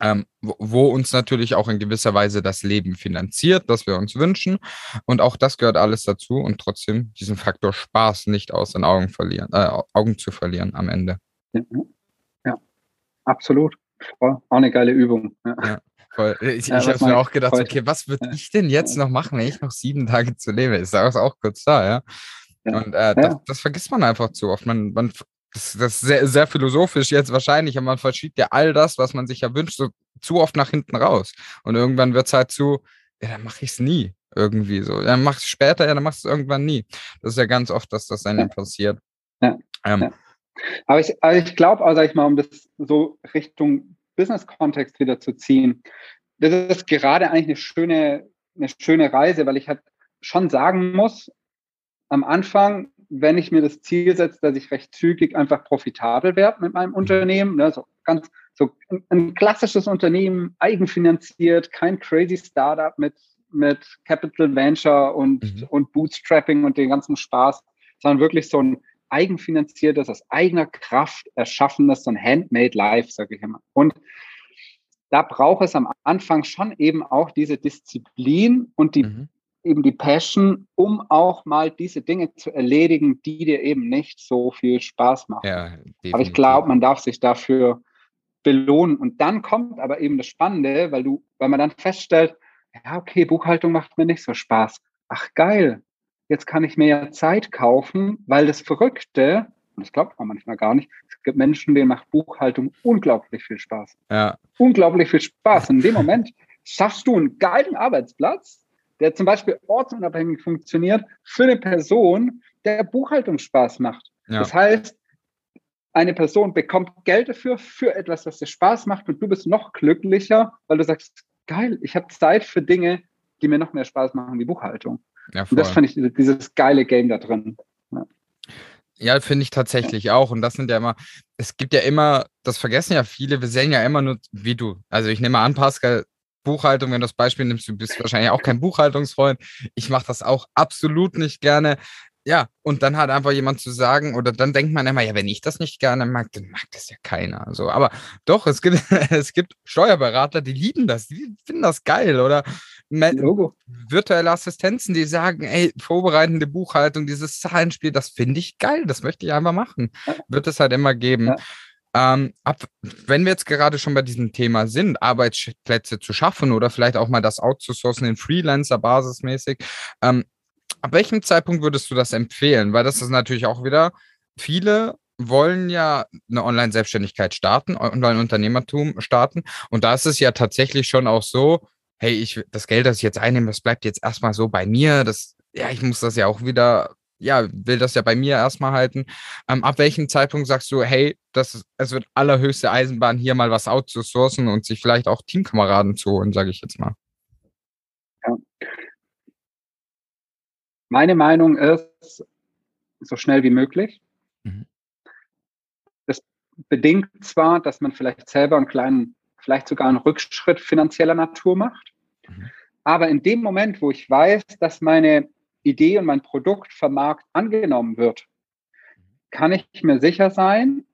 ähm, wo, wo, uns natürlich auch in gewisser Weise das Leben finanziert, das wir uns wünschen. Und auch das gehört alles dazu und trotzdem diesen Faktor Spaß nicht aus den Augen verlieren, äh, Augen zu verlieren am Ende. Ja, absolut. Auch eine geile Übung. Ja. ja. Voll. Ich, ja, ich habe mir auch gedacht, heute. okay, was würde ja. ich denn jetzt noch machen, wenn ich noch sieben Tage zu leben? Ist auch, auch kurz da, ja. ja. Und äh, das, das, vergisst man einfach zu oft. Man, man, das, das ist sehr, sehr philosophisch jetzt wahrscheinlich, aber man verschiebt ja all das, was man sich ja wünscht, so zu oft nach hinten raus. Und irgendwann wird es halt zu, ja, dann mache ich es nie irgendwie so. Dann mach es später, ja, dann machst du es irgendwann nie. Das ist ja ganz oft, dass das dann passiert. Ja. Ähm, aber ich, aber ich glaube sag ich mal, um das so Richtung Business-Kontext wieder zu ziehen, das ist gerade eigentlich eine schöne, eine schöne Reise, weil ich halt schon sagen muss, am Anfang, wenn ich mir das Ziel setze, dass ich recht zügig einfach profitabel werde mit meinem Unternehmen, ne, so ganz so ein, ein klassisches Unternehmen, eigenfinanziert, kein crazy Startup mit, mit Capital Venture und, mhm. und Bootstrapping und den ganzen Spaß, sondern wirklich so ein eigenfinanziertes, aus eigener Kraft erschaffenes, so ein Handmade Life, sage ich immer. Und da braucht es am Anfang schon eben auch diese Disziplin und die, mhm. eben die Passion, um auch mal diese Dinge zu erledigen, die dir eben nicht so viel Spaß machen. Ja, aber ich glaube, man darf sich dafür belohnen. Und dann kommt aber eben das Spannende, weil du, weil man dann feststellt, ja, okay, Buchhaltung macht mir nicht so Spaß. Ach geil, jetzt kann ich mir ja Zeit kaufen, weil das Verrückte, und das glaubt man manchmal gar nicht, es gibt Menschen, denen macht Buchhaltung unglaublich viel Spaß. Ja. Unglaublich viel Spaß. Und in dem Moment schaffst du einen geilen Arbeitsplatz, der zum Beispiel ortsunabhängig funktioniert, für eine Person, der Buchhaltung Spaß macht. Ja. Das heißt, eine Person bekommt Geld dafür, für etwas, was dir Spaß macht und du bist noch glücklicher, weil du sagst, geil, ich habe Zeit für Dinge, die mir noch mehr Spaß machen wie Buchhaltung. Ja, und das fand ich dieses geile Game da drin. Ja. Ja, finde ich tatsächlich auch. Und das sind ja immer, es gibt ja immer, das vergessen ja viele, wir sehen ja immer nur, wie du. Also ich nehme an, Pascal, Buchhaltung, wenn du das Beispiel nimmst, du bist wahrscheinlich auch kein Buchhaltungsfreund. Ich mache das auch absolut nicht gerne. Ja, und dann hat einfach jemand zu sagen, oder dann denkt man immer, ja, wenn ich das nicht gerne mag, dann mag das ja keiner. So, aber doch, es gibt, es gibt Steuerberater, die lieben das, die finden das geil. Oder Logo. virtuelle Assistenzen, die sagen, ey, vorbereitende Buchhaltung, dieses Zahlenspiel, das finde ich geil, das möchte ich einfach machen. Ja. Wird es halt immer geben. Ja. Ähm, ab, wenn wir jetzt gerade schon bei diesem Thema sind, Arbeitsplätze zu schaffen oder vielleicht auch mal das outzusourcen in Freelancer basismäßig, ähm, ab welchem Zeitpunkt würdest du das empfehlen? Weil das ist natürlich auch wieder, viele wollen ja eine Online-Selbstständigkeit starten, Online-Unternehmertum starten. Und da ist es ja tatsächlich schon auch so, hey, ich, das Geld, das ich jetzt einnehme, das bleibt jetzt erstmal so bei mir. Das, ja, ich muss das ja auch wieder, ja, will das ja bei mir erstmal halten. Ähm, ab welchem Zeitpunkt sagst du, hey, das, es wird allerhöchste Eisenbahn, hier mal was outzusourcen und sich vielleicht auch Teamkameraden zu holen, sage ich jetzt mal. Ja. Meine Meinung ist, so schnell wie möglich. Mhm. Das bedingt zwar, dass man vielleicht selber einen kleinen vielleicht sogar einen Rückschritt finanzieller Natur macht. Mhm. Aber in dem Moment, wo ich weiß, dass meine Idee und mein Produkt vom Markt angenommen wird, kann ich mir sicher sein,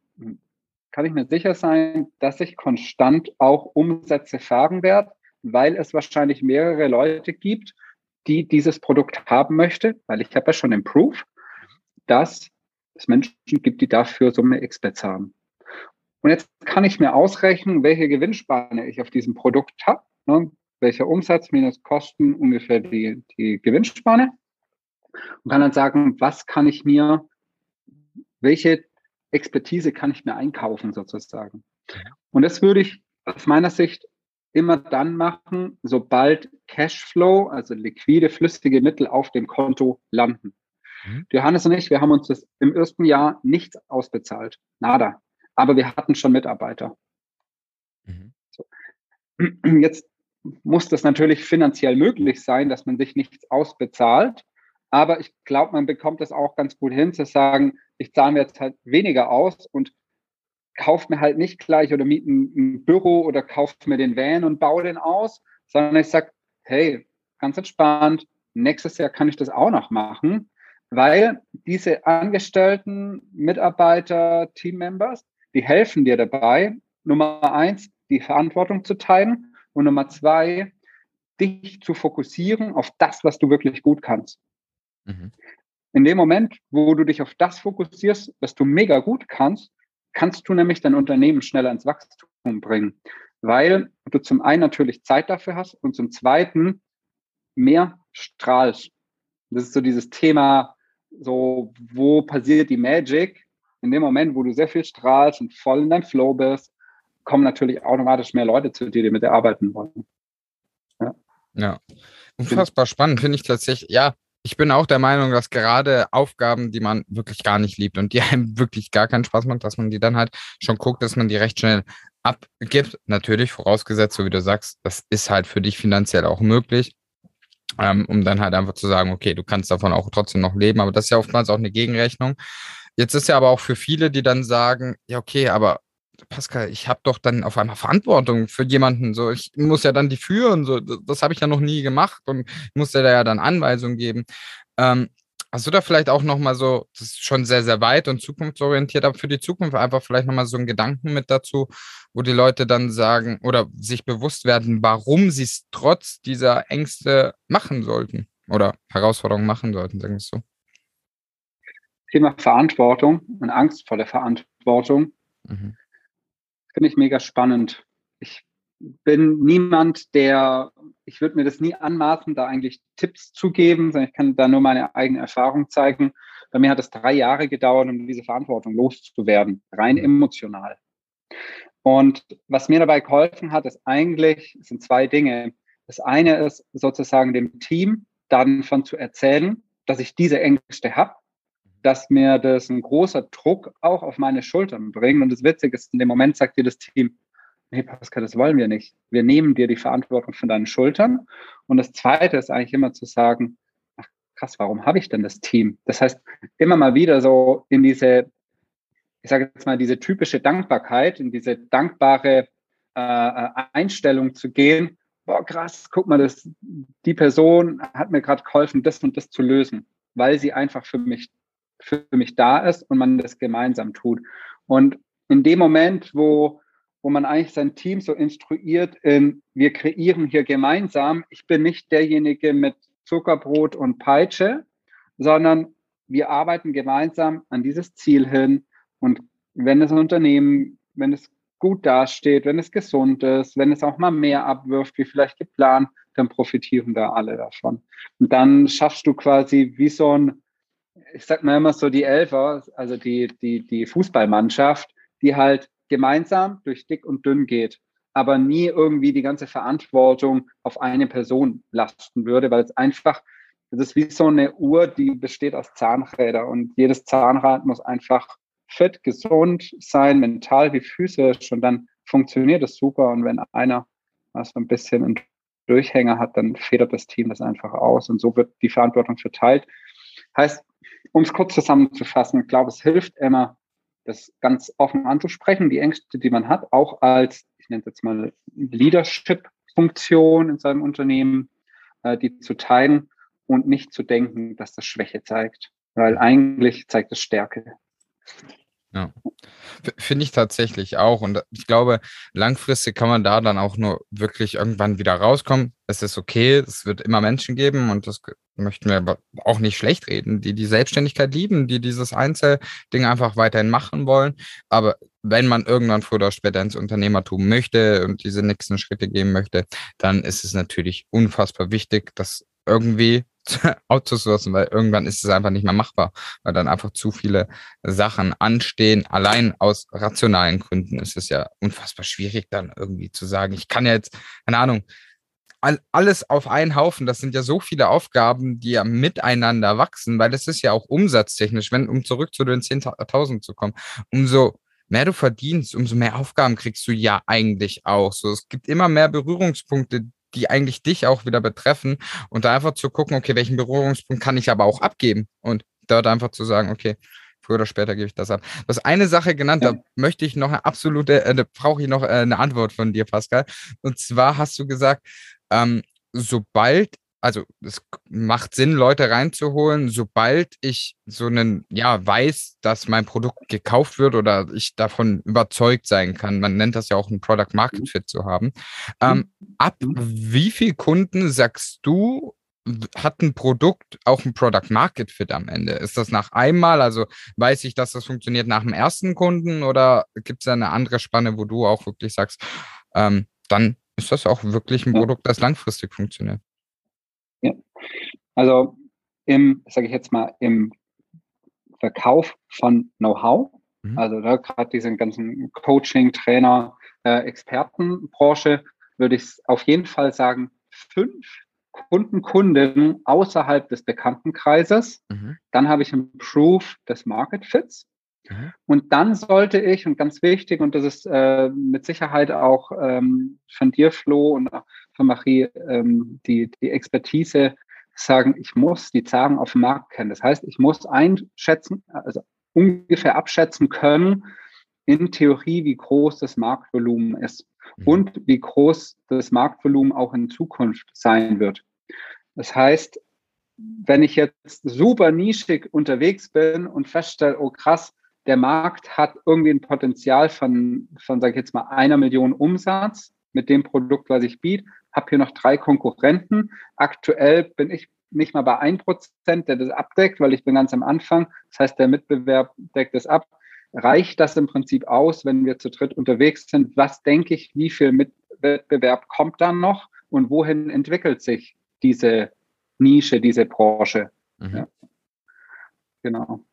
kann ich mir sicher sein, dass ich konstant auch Umsätze fahren werde, weil es wahrscheinlich mehrere Leute gibt, die dieses Produkt haben möchte, weil ich habe ja schon im Proof, dass es Menschen gibt, die dafür Summe X bezahlen. Und jetzt kann ich mir ausrechnen, welche Gewinnspanne ich auf diesem Produkt habe, ne? Welcher Umsatz minus Kosten ungefähr die, die Gewinnspanne und kann dann sagen, was kann ich mir, welche Expertise kann ich mir einkaufen sozusagen. Und das würde ich aus meiner Sicht immer dann machen, sobald Cashflow, also liquide, flüssige Mittel auf dem Konto landen. Mhm. Johannes und ich, wir haben uns das im ersten Jahr nichts ausbezahlt. Nada. Aber wir hatten schon Mitarbeiter. Mhm. So. Jetzt muss das natürlich finanziell möglich sein, dass man sich nichts ausbezahlt. Aber ich glaube, man bekommt es auch ganz gut hin zu sagen, ich zahle mir jetzt halt weniger aus und kaufe mir halt nicht gleich oder miete ein, Büro oder kaufe mir den Van und baue den aus, sondern ich sage, hey, ganz entspannt, nächstes Jahr kann ich das auch noch machen, weil diese Angestellten, Mitarbeiter, Teammembers, die helfen dir dabei, Nummer eins, die Verantwortung zu teilen und Nummer zwei, dich zu fokussieren auf das, was du wirklich gut kannst. Mhm. In dem Moment, wo du dich auf das fokussierst, was du mega gut kannst, kannst du nämlich dein Unternehmen schneller ins Wachstum bringen, weil du zum einen natürlich Zeit dafür hast und zum zweiten mehr strahlst. Das ist so dieses Thema, so wo passiert die Magic? In dem Moment, wo du sehr viel strahlst und voll in deinem Flow bist, kommen natürlich automatisch mehr Leute zu dir, die mit dir arbeiten wollen. Ja. ja. Unfassbar spannend, finde ich tatsächlich. Ja, ich bin auch der Meinung, dass gerade Aufgaben, die man wirklich gar nicht liebt und die einem wirklich gar keinen Spaß macht, dass man die dann halt schon guckt, dass man die recht schnell abgibt. Natürlich vorausgesetzt, so wie du sagst, das ist halt für dich finanziell auch möglich. Ähm, um dann halt einfach zu sagen, okay, du kannst davon auch trotzdem noch leben, aber das ist ja oftmals auch eine Gegenrechnung. Jetzt ist ja aber auch für viele, die dann sagen, ja, okay, aber Pascal, ich habe doch dann auf einmal Verantwortung für jemanden. So, ich muss ja dann die führen. So, das habe ich ja noch nie gemacht und ich muss dir da ja dann Anweisungen geben. Ähm, hast du da vielleicht auch nochmal so, das ist schon sehr, sehr weit und zukunftsorientiert, aber für die Zukunft einfach vielleicht nochmal so einen Gedanken mit dazu, wo die Leute dann sagen oder sich bewusst werden, warum sie es trotz dieser Ängste machen sollten oder Herausforderungen machen sollten, sagen wir es so. Thema Verantwortung und Angst vor der Verantwortung. Mhm finde ich mega spannend. Ich bin niemand, der, ich würde mir das nie anmaßen, da eigentlich Tipps zu geben, sondern ich kann da nur meine eigene Erfahrung zeigen. Bei mir hat es drei Jahre gedauert, um diese Verantwortung loszuwerden, rein emotional. Und was mir dabei geholfen hat, ist eigentlich, sind zwei Dinge. Das eine ist sozusagen dem Team dann von zu erzählen, dass ich diese Ängste habe dass mir das ein großer Druck auch auf meine Schultern bringt. Und das Witzige ist, in dem Moment sagt dir das Team, nee, Pascal, das wollen wir nicht. Wir nehmen dir die Verantwortung von deinen Schultern. Und das Zweite ist eigentlich immer zu sagen, ach krass, warum habe ich denn das Team? Das heißt, immer mal wieder so in diese, ich sage jetzt mal, diese typische Dankbarkeit, in diese dankbare äh, Einstellung zu gehen, boah, krass, guck mal, das, die Person hat mir gerade geholfen, das und das zu lösen, weil sie einfach für mich für mich da ist und man das gemeinsam tut. Und in dem Moment, wo, wo man eigentlich sein Team so instruiert, in, wir kreieren hier gemeinsam, ich bin nicht derjenige mit Zuckerbrot und Peitsche, sondern wir arbeiten gemeinsam an dieses Ziel hin. Und wenn das Unternehmen, wenn es gut dasteht, wenn es gesund ist, wenn es auch mal mehr abwirft, wie vielleicht geplant, dann profitieren da alle davon. Und dann schaffst du quasi wie so ein ich sag mal immer so die Elfer, also die, die, die Fußballmannschaft, die halt gemeinsam durch dick und dünn geht, aber nie irgendwie die ganze Verantwortung auf eine Person lasten würde, weil es einfach, das ist wie so eine Uhr, die besteht aus Zahnrädern und jedes Zahnrad muss einfach fit, gesund sein, mental wie physisch und dann funktioniert das super und wenn einer was so ein bisschen einen Durchhänger hat, dann federt das Team das einfach aus und so wird die Verantwortung verteilt. Heißt, um es kurz zusammenzufassen, ich glaube, es hilft immer, das ganz offen anzusprechen, die Ängste, die man hat, auch als, ich nenne es jetzt mal Leadership-Funktion in seinem Unternehmen, äh, die zu teilen und nicht zu denken, dass das Schwäche zeigt, weil eigentlich zeigt es Stärke. Ja. Finde ich tatsächlich auch. Und ich glaube, langfristig kann man da dann auch nur wirklich irgendwann wieder rauskommen. Es ist okay, es wird immer Menschen geben und das möchten wir aber auch nicht schlecht reden, die die Selbstständigkeit lieben, die dieses Einzelding einfach weiterhin machen wollen. Aber wenn man irgendwann früher oder später ins Unternehmertum möchte und diese nächsten Schritte gehen möchte, dann ist es natürlich unfassbar wichtig, dass irgendwie outzusourcen, weil irgendwann ist es einfach nicht mehr machbar, weil dann einfach zu viele Sachen anstehen. Allein aus rationalen Gründen ist es ja unfassbar schwierig, dann irgendwie zu sagen, ich kann jetzt, keine Ahnung, alles auf einen Haufen, das sind ja so viele Aufgaben, die ja miteinander wachsen, weil es ist ja auch umsatztechnisch, wenn, um zurück zu den 10.000 zu kommen, umso mehr du verdienst, umso mehr Aufgaben kriegst du ja eigentlich auch. So, es gibt immer mehr Berührungspunkte, die eigentlich dich auch wieder betreffen und da einfach zu gucken, okay, welchen Berührungspunkt kann ich aber auch abgeben und dort einfach zu sagen, okay, früher oder später gebe ich das ab. Du hast eine Sache genannt, ja. da möchte ich noch eine absolute, äh, brauche ich noch äh, eine Antwort von dir, Pascal. Und zwar hast du gesagt, ähm, sobald also es macht Sinn, Leute reinzuholen, sobald ich so einen, ja, weiß, dass mein Produkt gekauft wird oder ich davon überzeugt sein kann. Man nennt das ja auch ein Product Market mhm. Fit zu haben. Ähm, mhm. ab mhm. wie viel Kunden sagst du, hat ein Produkt auch ein Product Market Fit am Ende? Ist das nach einmal, also weiß ich, dass das funktioniert nach dem ersten Kunden oder gibt es da eine andere Spanne, wo du auch wirklich sagst, ähm, dann ist das auch wirklich ein Produkt, das langfristig funktioniert? Ja. Also im, sage ich jetzt mal, im Verkauf von Know-how, mhm. also da gerade diesen ganzen Coaching, Trainer, äh, Expertenbranche, würde ich auf jeden Fall sagen, fünf Kunden, Kunden außerhalb des Bekanntenkreises. Mhm. Dann habe ich ein Proof des Market Fits. Mhm. Und dann sollte ich, und ganz wichtig, und das ist äh, mit Sicherheit auch ähm, von dir, Flo, und von Marie ähm, die, die Expertise sagen, ich muss die Zahlen auf dem Markt kennen. Das heißt, ich muss einschätzen, also ungefähr abschätzen können, in Theorie, wie groß das Marktvolumen ist mhm. und wie groß das Marktvolumen auch in Zukunft sein wird. Das heißt, wenn ich jetzt super nischig unterwegs bin und feststelle, oh krass, der Markt hat irgendwie ein Potenzial von, von sage ich jetzt mal, einer Million Umsatz mit dem Produkt, was ich biete, habe hier noch drei Konkurrenten. Aktuell bin ich nicht mal bei ein Prozent, der das abdeckt, weil ich bin ganz am Anfang. Das heißt, der Mitbewerb deckt es ab. Reicht das im Prinzip aus, wenn wir zu dritt unterwegs sind? Was denke ich, wie viel Mitwettbewerb kommt dann noch und wohin entwickelt sich diese Nische, diese Branche? Mhm. Ja. Genau.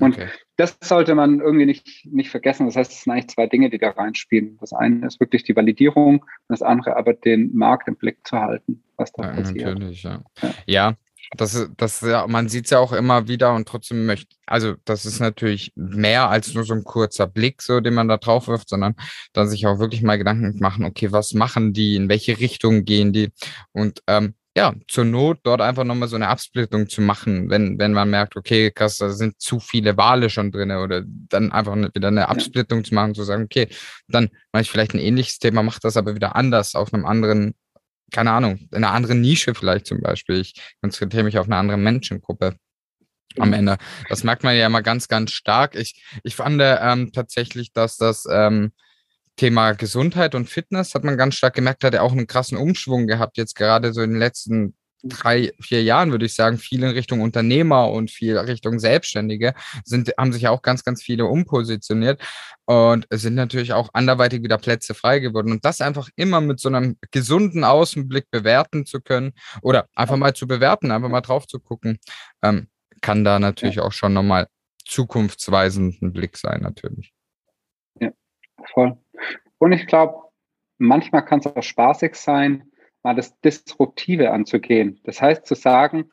Und okay. das sollte man irgendwie nicht, nicht vergessen. Das heißt, es sind eigentlich zwei Dinge, die da reinspielen. Das eine ist wirklich die Validierung, das andere aber den Markt im Blick zu halten, was da ja, passiert. Natürlich, ja. ja. ja. Das, das, ja, man sieht es ja auch immer wieder und trotzdem möchte, also das ist natürlich mehr als nur so ein kurzer Blick, so den man da drauf wirft, sondern dann sich auch wirklich mal Gedanken machen, okay, was machen die, in welche Richtung gehen die? Und ähm, ja, zur Not dort einfach nochmal so eine Absplittung zu machen, wenn, wenn man merkt, okay, krass, da sind zu viele Wale schon drin oder dann einfach wieder eine Absplittung ja. zu machen, zu sagen, okay, dann mache ich vielleicht ein ähnliches Thema, mache das aber wieder anders auf einem anderen, keine Ahnung, in einer anderen Nische vielleicht zum Beispiel. Ich konzentriere mich auf eine andere Menschengruppe am Ende. Das merkt man ja immer ganz, ganz stark. Ich, ich fand ähm, tatsächlich, dass das ähm, Thema Gesundheit und Fitness hat man ganz stark gemerkt, hat er auch einen krassen Umschwung gehabt, jetzt gerade so in den letzten drei, vier Jahren, würde ich sagen, viel in Richtung Unternehmer und viel Richtung Selbstständige sind, haben sich auch ganz, ganz viele umpositioniert und es sind natürlich auch anderweitig wieder Plätze frei geworden und das einfach immer mit so einem gesunden Außenblick bewerten zu können oder einfach mal zu bewerten, einfach mal drauf zu gucken, ähm, kann da natürlich auch schon nochmal zukunftsweisend ein Blick sein, natürlich. Ja, voll. Und ich glaube, manchmal kann es auch spaßig sein, mal das Disruptive anzugehen. Das heißt zu sagen,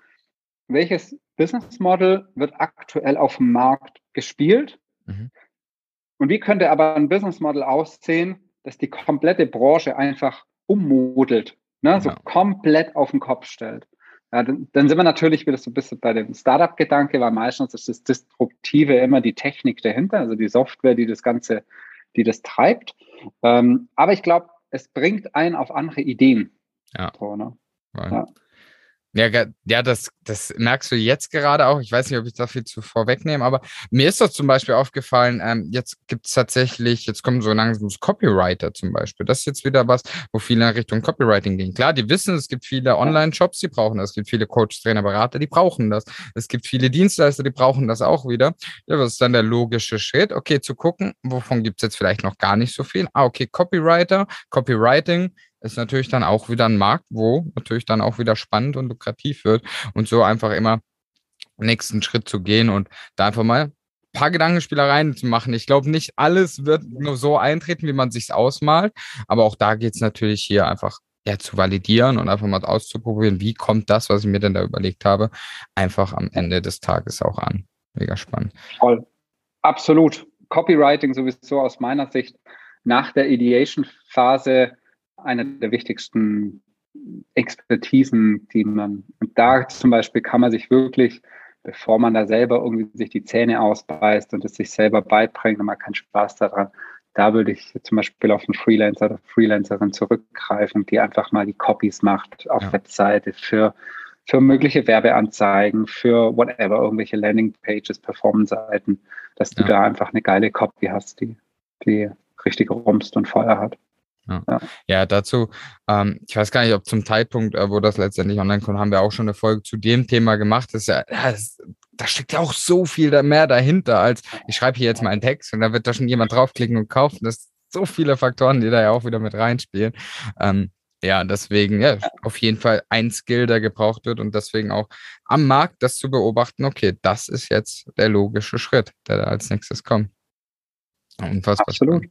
welches Business Model wird aktuell auf dem Markt gespielt? Mhm. Und wie könnte aber ein Business Model aussehen, das die komplette Branche einfach ummodelt, ne? so komplett auf den Kopf stellt? Ja, dann, dann, sind wir natürlich wieder so ein bisschen bei dem Startup-Gedanke, weil meistens ist das Disruptive immer die Technik dahinter, also die Software, die das Ganze die das treibt. Ähm, aber ich glaube, es bringt einen auf andere Ideen. Ja. So, ne? ja. Ja, ja das, das merkst du jetzt gerade auch. Ich weiß nicht, ob ich da viel zu vorwegnehme, aber mir ist doch zum Beispiel aufgefallen, ähm, jetzt gibt es tatsächlich, jetzt kommen so langsam Copywriter zum Beispiel. Das ist jetzt wieder was, wo viele in Richtung Copywriting gehen. Klar, die wissen, es gibt viele Online-Shops, die brauchen das. Es gibt viele Coach, Trainer, Berater, die brauchen das. Es gibt viele Dienstleister, die brauchen das auch wieder. Ja, was ist dann der logische Schritt? Okay, zu gucken, wovon gibt es jetzt vielleicht noch gar nicht so viel. Ah, okay, Copywriter, Copywriting ist natürlich dann auch wieder ein Markt, wo natürlich dann auch wieder spannend und lukrativ wird und so einfach immer nächsten Schritt zu gehen und da einfach mal ein paar Gedankenspielereien zu machen. Ich glaube, nicht alles wird nur so eintreten, wie man sich ausmalt, aber auch da geht es natürlich hier einfach ja, zu validieren und einfach mal auszuprobieren, wie kommt das, was ich mir denn da überlegt habe, einfach am Ende des Tages auch an. Mega spannend. Voll. Absolut. Copywriting sowieso aus meiner Sicht nach der Ideation-Phase eine der wichtigsten Expertisen, die man, und da zum Beispiel kann man sich wirklich, bevor man da selber irgendwie sich die Zähne ausbeißt und es sich selber beibringt und man keinen Spaß daran, da würde ich zum Beispiel auf einen Freelancer oder Freelancerin zurückgreifen, die einfach mal die Copies macht auf ja. Webseite für, für mögliche Werbeanzeigen, für whatever, irgendwelche Landingpages, Performance-Seiten, dass du ja. da einfach eine geile Copy hast, die, die richtig rumst und Feuer hat. Ja. ja, dazu, ähm, ich weiß gar nicht, ob zum Zeitpunkt, äh, wo das letztendlich online kommt, haben wir auch schon eine Folge zu dem Thema gemacht. Das ist ja, das, da steckt ja auch so viel mehr dahinter, als ich schreibe hier jetzt mal einen Text und da wird da schon jemand draufklicken und kaufen. Das sind so viele Faktoren, die da ja auch wieder mit reinspielen. Ähm, ja, deswegen, ja, auf jeden Fall ein Skill, der gebraucht wird und deswegen auch am Markt das zu beobachten, okay, das ist jetzt der logische Schritt, der da als nächstes kommt. Unfassbar. Absolut.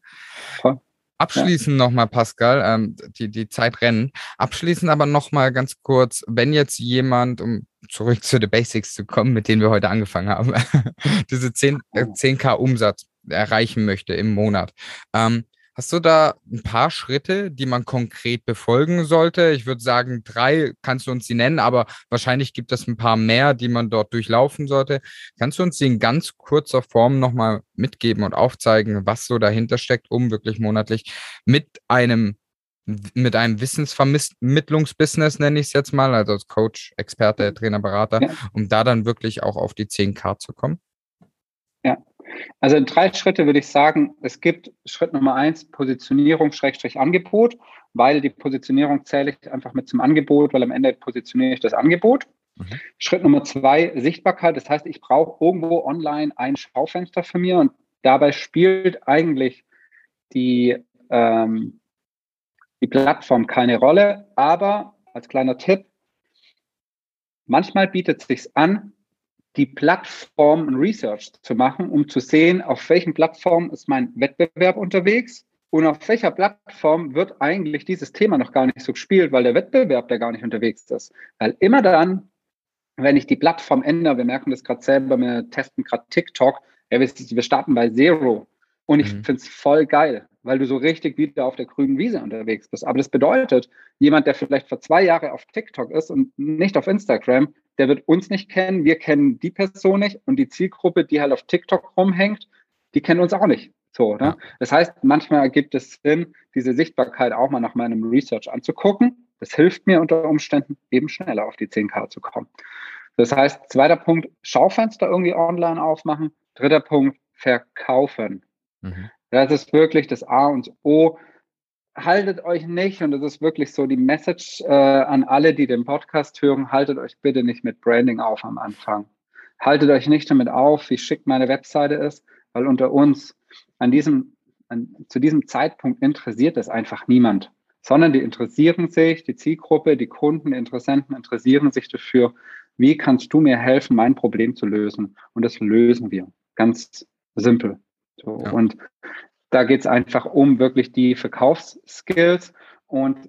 Voll. Abschließend ja. nochmal, Pascal, ähm, die, die Zeit rennen. Abschließend aber nochmal ganz kurz, wenn jetzt jemand, um zurück zu den Basics zu kommen, mit denen wir heute angefangen haben, diese 10, äh, 10k Umsatz erreichen möchte im Monat. Ähm, Hast du da ein paar Schritte, die man konkret befolgen sollte? Ich würde sagen, drei kannst du uns die nennen, aber wahrscheinlich gibt es ein paar mehr, die man dort durchlaufen sollte. Kannst du uns die in ganz kurzer Form nochmal mitgeben und aufzeigen, was so dahinter steckt, um wirklich monatlich mit einem mit einem Wissensvermittlungsbusiness, nenne ich es jetzt mal, also als Coach, Experte, Trainer, Berater, ja. um da dann wirklich auch auf die 10K zu kommen? Ja, also in drei Schritte würde ich sagen, es gibt Schritt Nummer eins, Positionierung, Schrägstrich Angebot, weil die Positionierung zähle ich einfach mit zum Angebot, weil am Ende positioniere ich das Angebot. Mhm. Schritt Nummer zwei, Sichtbarkeit. Das heißt, ich brauche irgendwo online ein Schaufenster für mir und dabei spielt eigentlich die, ähm, die Plattform keine Rolle. Aber als kleiner Tipp, manchmal bietet es sich an, die Plattform Research zu machen, um zu sehen, auf welchen Plattformen ist mein Wettbewerb unterwegs und auf welcher Plattform wird eigentlich dieses Thema noch gar nicht so gespielt, weil der Wettbewerb da gar nicht unterwegs ist. Weil immer dann, wenn ich die Plattform ändere, wir merken das gerade selber, wir testen gerade TikTok, ja, wir starten bei Zero. Und ich mhm. finde es voll geil, weil du so richtig wieder auf der grünen Wiese unterwegs bist. Aber das bedeutet, jemand, der vielleicht vor zwei Jahren auf TikTok ist und nicht auf Instagram, der wird uns nicht kennen, wir kennen die Person nicht und die Zielgruppe, die halt auf TikTok rumhängt, die kennen uns auch nicht. So, ne? Das heißt, manchmal ergibt es Sinn, diese Sichtbarkeit auch mal nach meinem Research anzugucken. Das hilft mir unter Umständen eben schneller auf die 10K zu kommen. Das heißt, zweiter Punkt, Schaufenster irgendwie online aufmachen. Dritter Punkt, verkaufen. Mhm. Das ist wirklich das A und O haltet euch nicht, und das ist wirklich so die Message äh, an alle, die den Podcast hören, haltet euch bitte nicht mit Branding auf am Anfang. Haltet euch nicht damit auf, wie schick meine Webseite ist, weil unter uns an diesem, an, zu diesem Zeitpunkt interessiert es einfach niemand, sondern die interessieren sich, die Zielgruppe, die Kunden, die Interessenten interessieren sich dafür, wie kannst du mir helfen, mein Problem zu lösen? Und das lösen wir. Ganz simpel. So. Ja. Und da geht es einfach um wirklich die Verkaufsskills. Und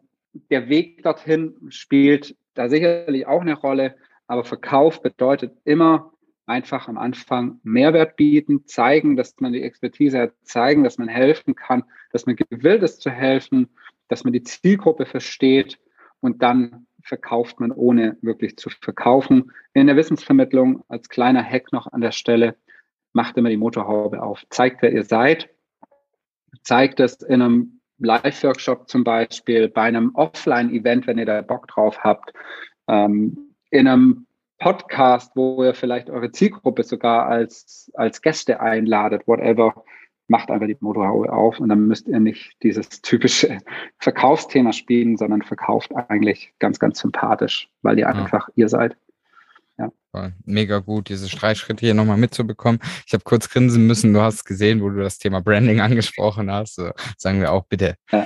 der Weg dorthin spielt da sicherlich auch eine Rolle, aber Verkauf bedeutet immer einfach am Anfang Mehrwert bieten, zeigen, dass man die Expertise hat, zeigen, dass man helfen kann, dass man gewillt ist zu helfen, dass man die Zielgruppe versteht. Und dann verkauft man, ohne wirklich zu verkaufen. In der Wissensvermittlung als kleiner Hack noch an der Stelle, macht immer die Motorhaube auf, zeigt, wer ihr seid zeigt es in einem Live-Workshop zum Beispiel, bei einem Offline-Event, wenn ihr da Bock drauf habt. Ähm, in einem Podcast, wo ihr vielleicht eure Zielgruppe sogar als, als Gäste einladet, whatever, macht einfach die Motorhaube auf und dann müsst ihr nicht dieses typische Verkaufsthema spielen, sondern verkauft eigentlich ganz, ganz sympathisch, weil ihr einfach ihr seid. Ja. Mega gut, diese Streichschritte hier nochmal mitzubekommen. Ich habe kurz grinsen müssen, du hast gesehen, wo du das Thema Branding angesprochen hast. So, sagen wir auch bitte ja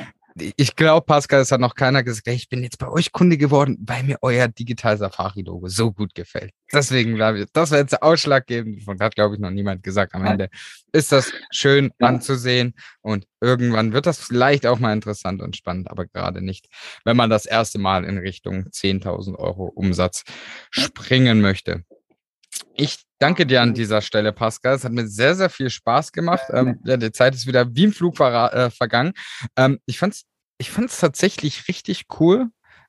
ich glaube, Pascal, es hat noch keiner gesagt, ich bin jetzt bei euch Kunde geworden, weil mir euer Digital Safari-Logo so gut gefällt. Deswegen glaube ich, das wäre jetzt ausschlaggebend. Und hat, glaube ich, noch niemand gesagt. Am Ende ist das schön ja. anzusehen und irgendwann wird das vielleicht auch mal interessant und spannend, aber gerade nicht, wenn man das erste Mal in Richtung 10.000 Euro Umsatz springen möchte. Ich danke dir an dieser Stelle, Pascal. Es hat mir sehr, sehr viel Spaß gemacht. Ähm, ja, die Zeit ist wieder wie im Flug ver äh, vergangen. Ähm, ich fand es ich fand's tatsächlich richtig cool,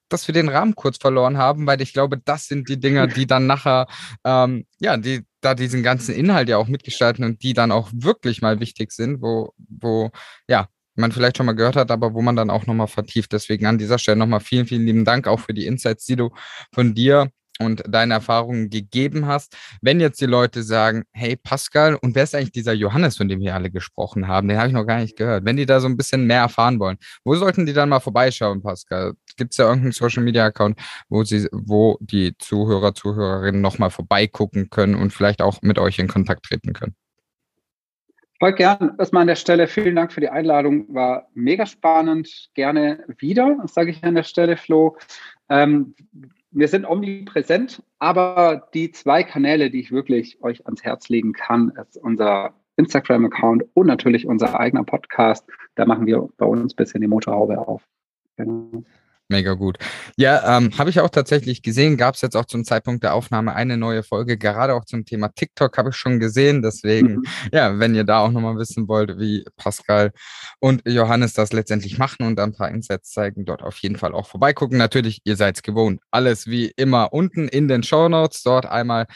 dass wir den Rahmen kurz verloren haben, weil ich glaube, das sind die Dinger, die dann nachher, ähm, ja, die da diesen ganzen Inhalt ja auch mitgestalten und die dann auch wirklich mal wichtig sind, wo, wo, ja, man vielleicht schon mal gehört hat, aber wo man dann auch nochmal vertieft. Deswegen an dieser Stelle nochmal vielen, vielen lieben Dank auch für die Insights, die du von dir und deine Erfahrungen gegeben hast. Wenn jetzt die Leute sagen, hey Pascal, und wer ist eigentlich dieser Johannes, von dem wir alle gesprochen haben? Den habe ich noch gar nicht gehört. Wenn die da so ein bisschen mehr erfahren wollen, wo sollten die dann mal vorbeischauen, Pascal? Gibt es ja irgendeinen Social Media Account, wo sie, wo die Zuhörer, Zuhörerinnen nochmal vorbeigucken können und vielleicht auch mit euch in Kontakt treten können? Voll gern. Erstmal an der Stelle vielen Dank für die Einladung. War mega spannend. Gerne wieder, sage ich an der Stelle, Flo. Ähm, wir sind omnipräsent, aber die zwei Kanäle, die ich wirklich euch ans Herz legen kann, ist unser Instagram-Account und natürlich unser eigener Podcast. Da machen wir bei uns ein bisschen die Motorhaube auf. Genau. Mega gut. Ja, ähm, habe ich auch tatsächlich gesehen. Gab es jetzt auch zum Zeitpunkt der Aufnahme eine neue Folge, gerade auch zum Thema TikTok habe ich schon gesehen. Deswegen, mhm. ja, wenn ihr da auch nochmal wissen wollt, wie Pascal und Johannes das letztendlich machen und ein paar Insights zeigen, dort auf jeden Fall auch vorbeigucken. Natürlich, ihr seid es gewohnt. Alles wie immer unten in den Show Notes. Dort einmal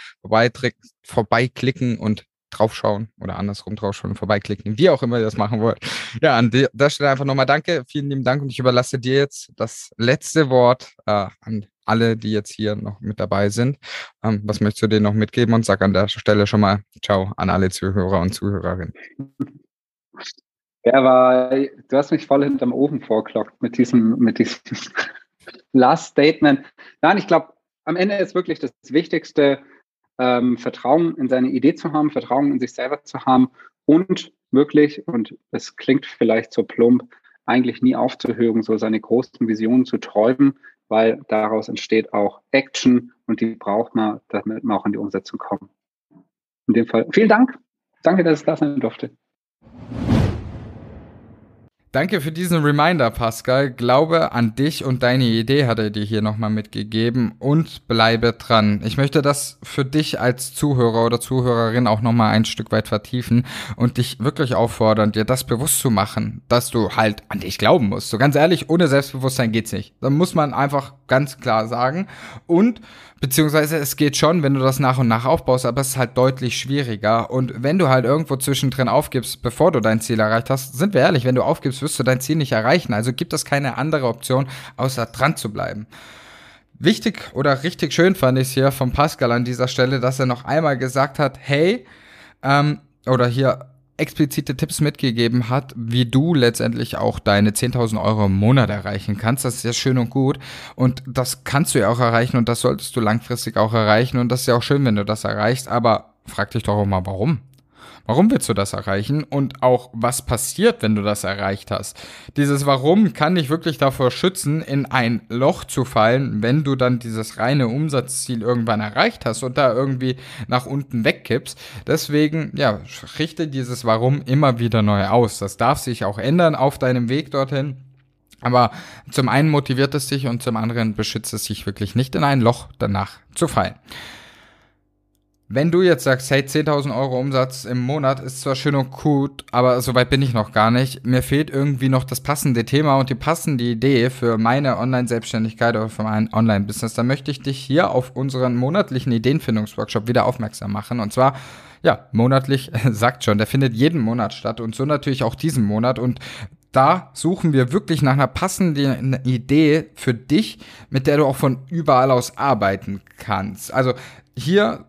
vorbeiklicken und draufschauen oder andersrum draufschauen und vorbeiklicken, wie auch immer ihr das machen wollt. Ja, an der Stelle einfach nochmal danke, vielen lieben Dank und ich überlasse dir jetzt das letzte Wort äh, an alle, die jetzt hier noch mit dabei sind. Ähm, was möchtest du denen noch mitgeben und sag an der Stelle schon mal Ciao an alle Zuhörer und Zuhörerinnen. Ja, du hast mich voll hinterm Ofen vorklockt mit diesem, mit diesem Last Statement. Nein, ich glaube, am Ende ist wirklich das Wichtigste, ähm, Vertrauen in seine Idee zu haben, Vertrauen in sich selber zu haben und wirklich, und es klingt vielleicht so plump, eigentlich nie aufzuhören, so seine großen Visionen zu träumen, weil daraus entsteht auch Action und die braucht man, damit man auch in die Umsetzung kommt. In dem Fall vielen Dank. Danke, dass ich da sein durfte. Danke für diesen Reminder, Pascal. Glaube an dich und deine Idee hat er dir hier nochmal mitgegeben und bleibe dran. Ich möchte das für dich als Zuhörer oder Zuhörerin auch nochmal ein Stück weit vertiefen und dich wirklich auffordern, dir das bewusst zu machen, dass du halt an dich glauben musst. So ganz ehrlich, ohne Selbstbewusstsein geht's nicht. Da muss man einfach ganz klar sagen. Und Beziehungsweise es geht schon, wenn du das nach und nach aufbaust, aber es ist halt deutlich schwieriger. Und wenn du halt irgendwo zwischendrin aufgibst, bevor du dein Ziel erreicht hast, sind wir ehrlich, wenn du aufgibst, wirst du dein Ziel nicht erreichen. Also gibt es keine andere Option, außer dran zu bleiben. Wichtig oder richtig schön fand ich es hier von Pascal an dieser Stelle, dass er noch einmal gesagt hat, hey, ähm, oder hier explizite Tipps mitgegeben hat, wie du letztendlich auch deine 10.000 Euro im Monat erreichen kannst. Das ist ja schön und gut. Und das kannst du ja auch erreichen und das solltest du langfristig auch erreichen. Und das ist ja auch schön, wenn du das erreichst. Aber frag dich doch auch mal, warum? Warum willst du das erreichen? Und auch, was passiert, wenn du das erreicht hast? Dieses Warum kann dich wirklich davor schützen, in ein Loch zu fallen, wenn du dann dieses reine Umsatzziel irgendwann erreicht hast und da irgendwie nach unten wegkippst. Deswegen, ja, richte dieses Warum immer wieder neu aus. Das darf sich auch ändern auf deinem Weg dorthin. Aber zum einen motiviert es dich und zum anderen beschützt es dich wirklich nicht in ein Loch danach zu fallen. Wenn du jetzt sagst, hey, 10.000 Euro Umsatz im Monat ist zwar schön und gut, aber soweit bin ich noch gar nicht. Mir fehlt irgendwie noch das passende Thema und die passende Idee für meine Online-Selbstständigkeit oder für mein Online-Business. Da möchte ich dich hier auf unseren monatlichen Ideenfindungsworkshop wieder aufmerksam machen. Und zwar, ja, monatlich sagt schon, der findet jeden Monat statt und so natürlich auch diesen Monat. Und da suchen wir wirklich nach einer passenden Idee für dich, mit der du auch von überall aus arbeiten kannst. Also hier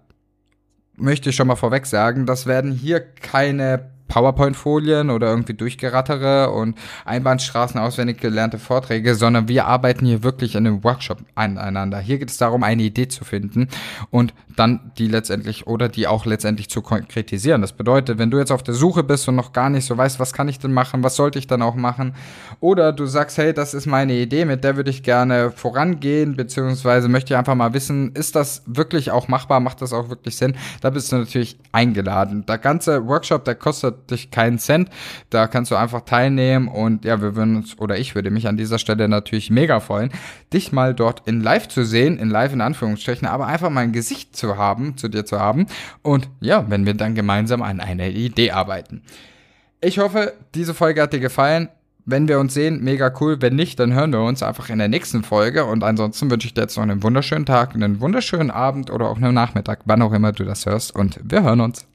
möchte ich schon mal vorweg sagen, das werden hier keine PowerPoint-Folien oder irgendwie durchgerattere und Einbahnstraßen auswendig gelernte Vorträge, sondern wir arbeiten hier wirklich in einem Workshop aneinander. Hier geht es darum, eine Idee zu finden und dann die letztendlich oder die auch letztendlich zu konkretisieren. Das bedeutet, wenn du jetzt auf der Suche bist und noch gar nicht so weißt, was kann ich denn machen, was sollte ich dann auch machen, oder du sagst, hey, das ist meine Idee, mit der würde ich gerne vorangehen, beziehungsweise möchte ich einfach mal wissen, ist das wirklich auch machbar, macht das auch wirklich Sinn, da bist du natürlich eingeladen. Der ganze Workshop, der kostet dich keinen Cent. Da kannst du einfach teilnehmen und ja, wir würden uns, oder ich würde mich an dieser Stelle natürlich mega freuen, dich mal dort in live zu sehen, in live in Anführungsstrichen, aber einfach mal ein Gesicht zu haben, zu dir zu haben und ja, wenn wir dann gemeinsam an einer Idee arbeiten. Ich hoffe, diese Folge hat dir gefallen. Wenn wir uns sehen, mega cool. Wenn nicht, dann hören wir uns einfach in der nächsten Folge. Und ansonsten wünsche ich dir jetzt noch einen wunderschönen Tag, einen wunderschönen Abend oder auch einen Nachmittag, wann auch immer du das hörst. Und wir hören uns.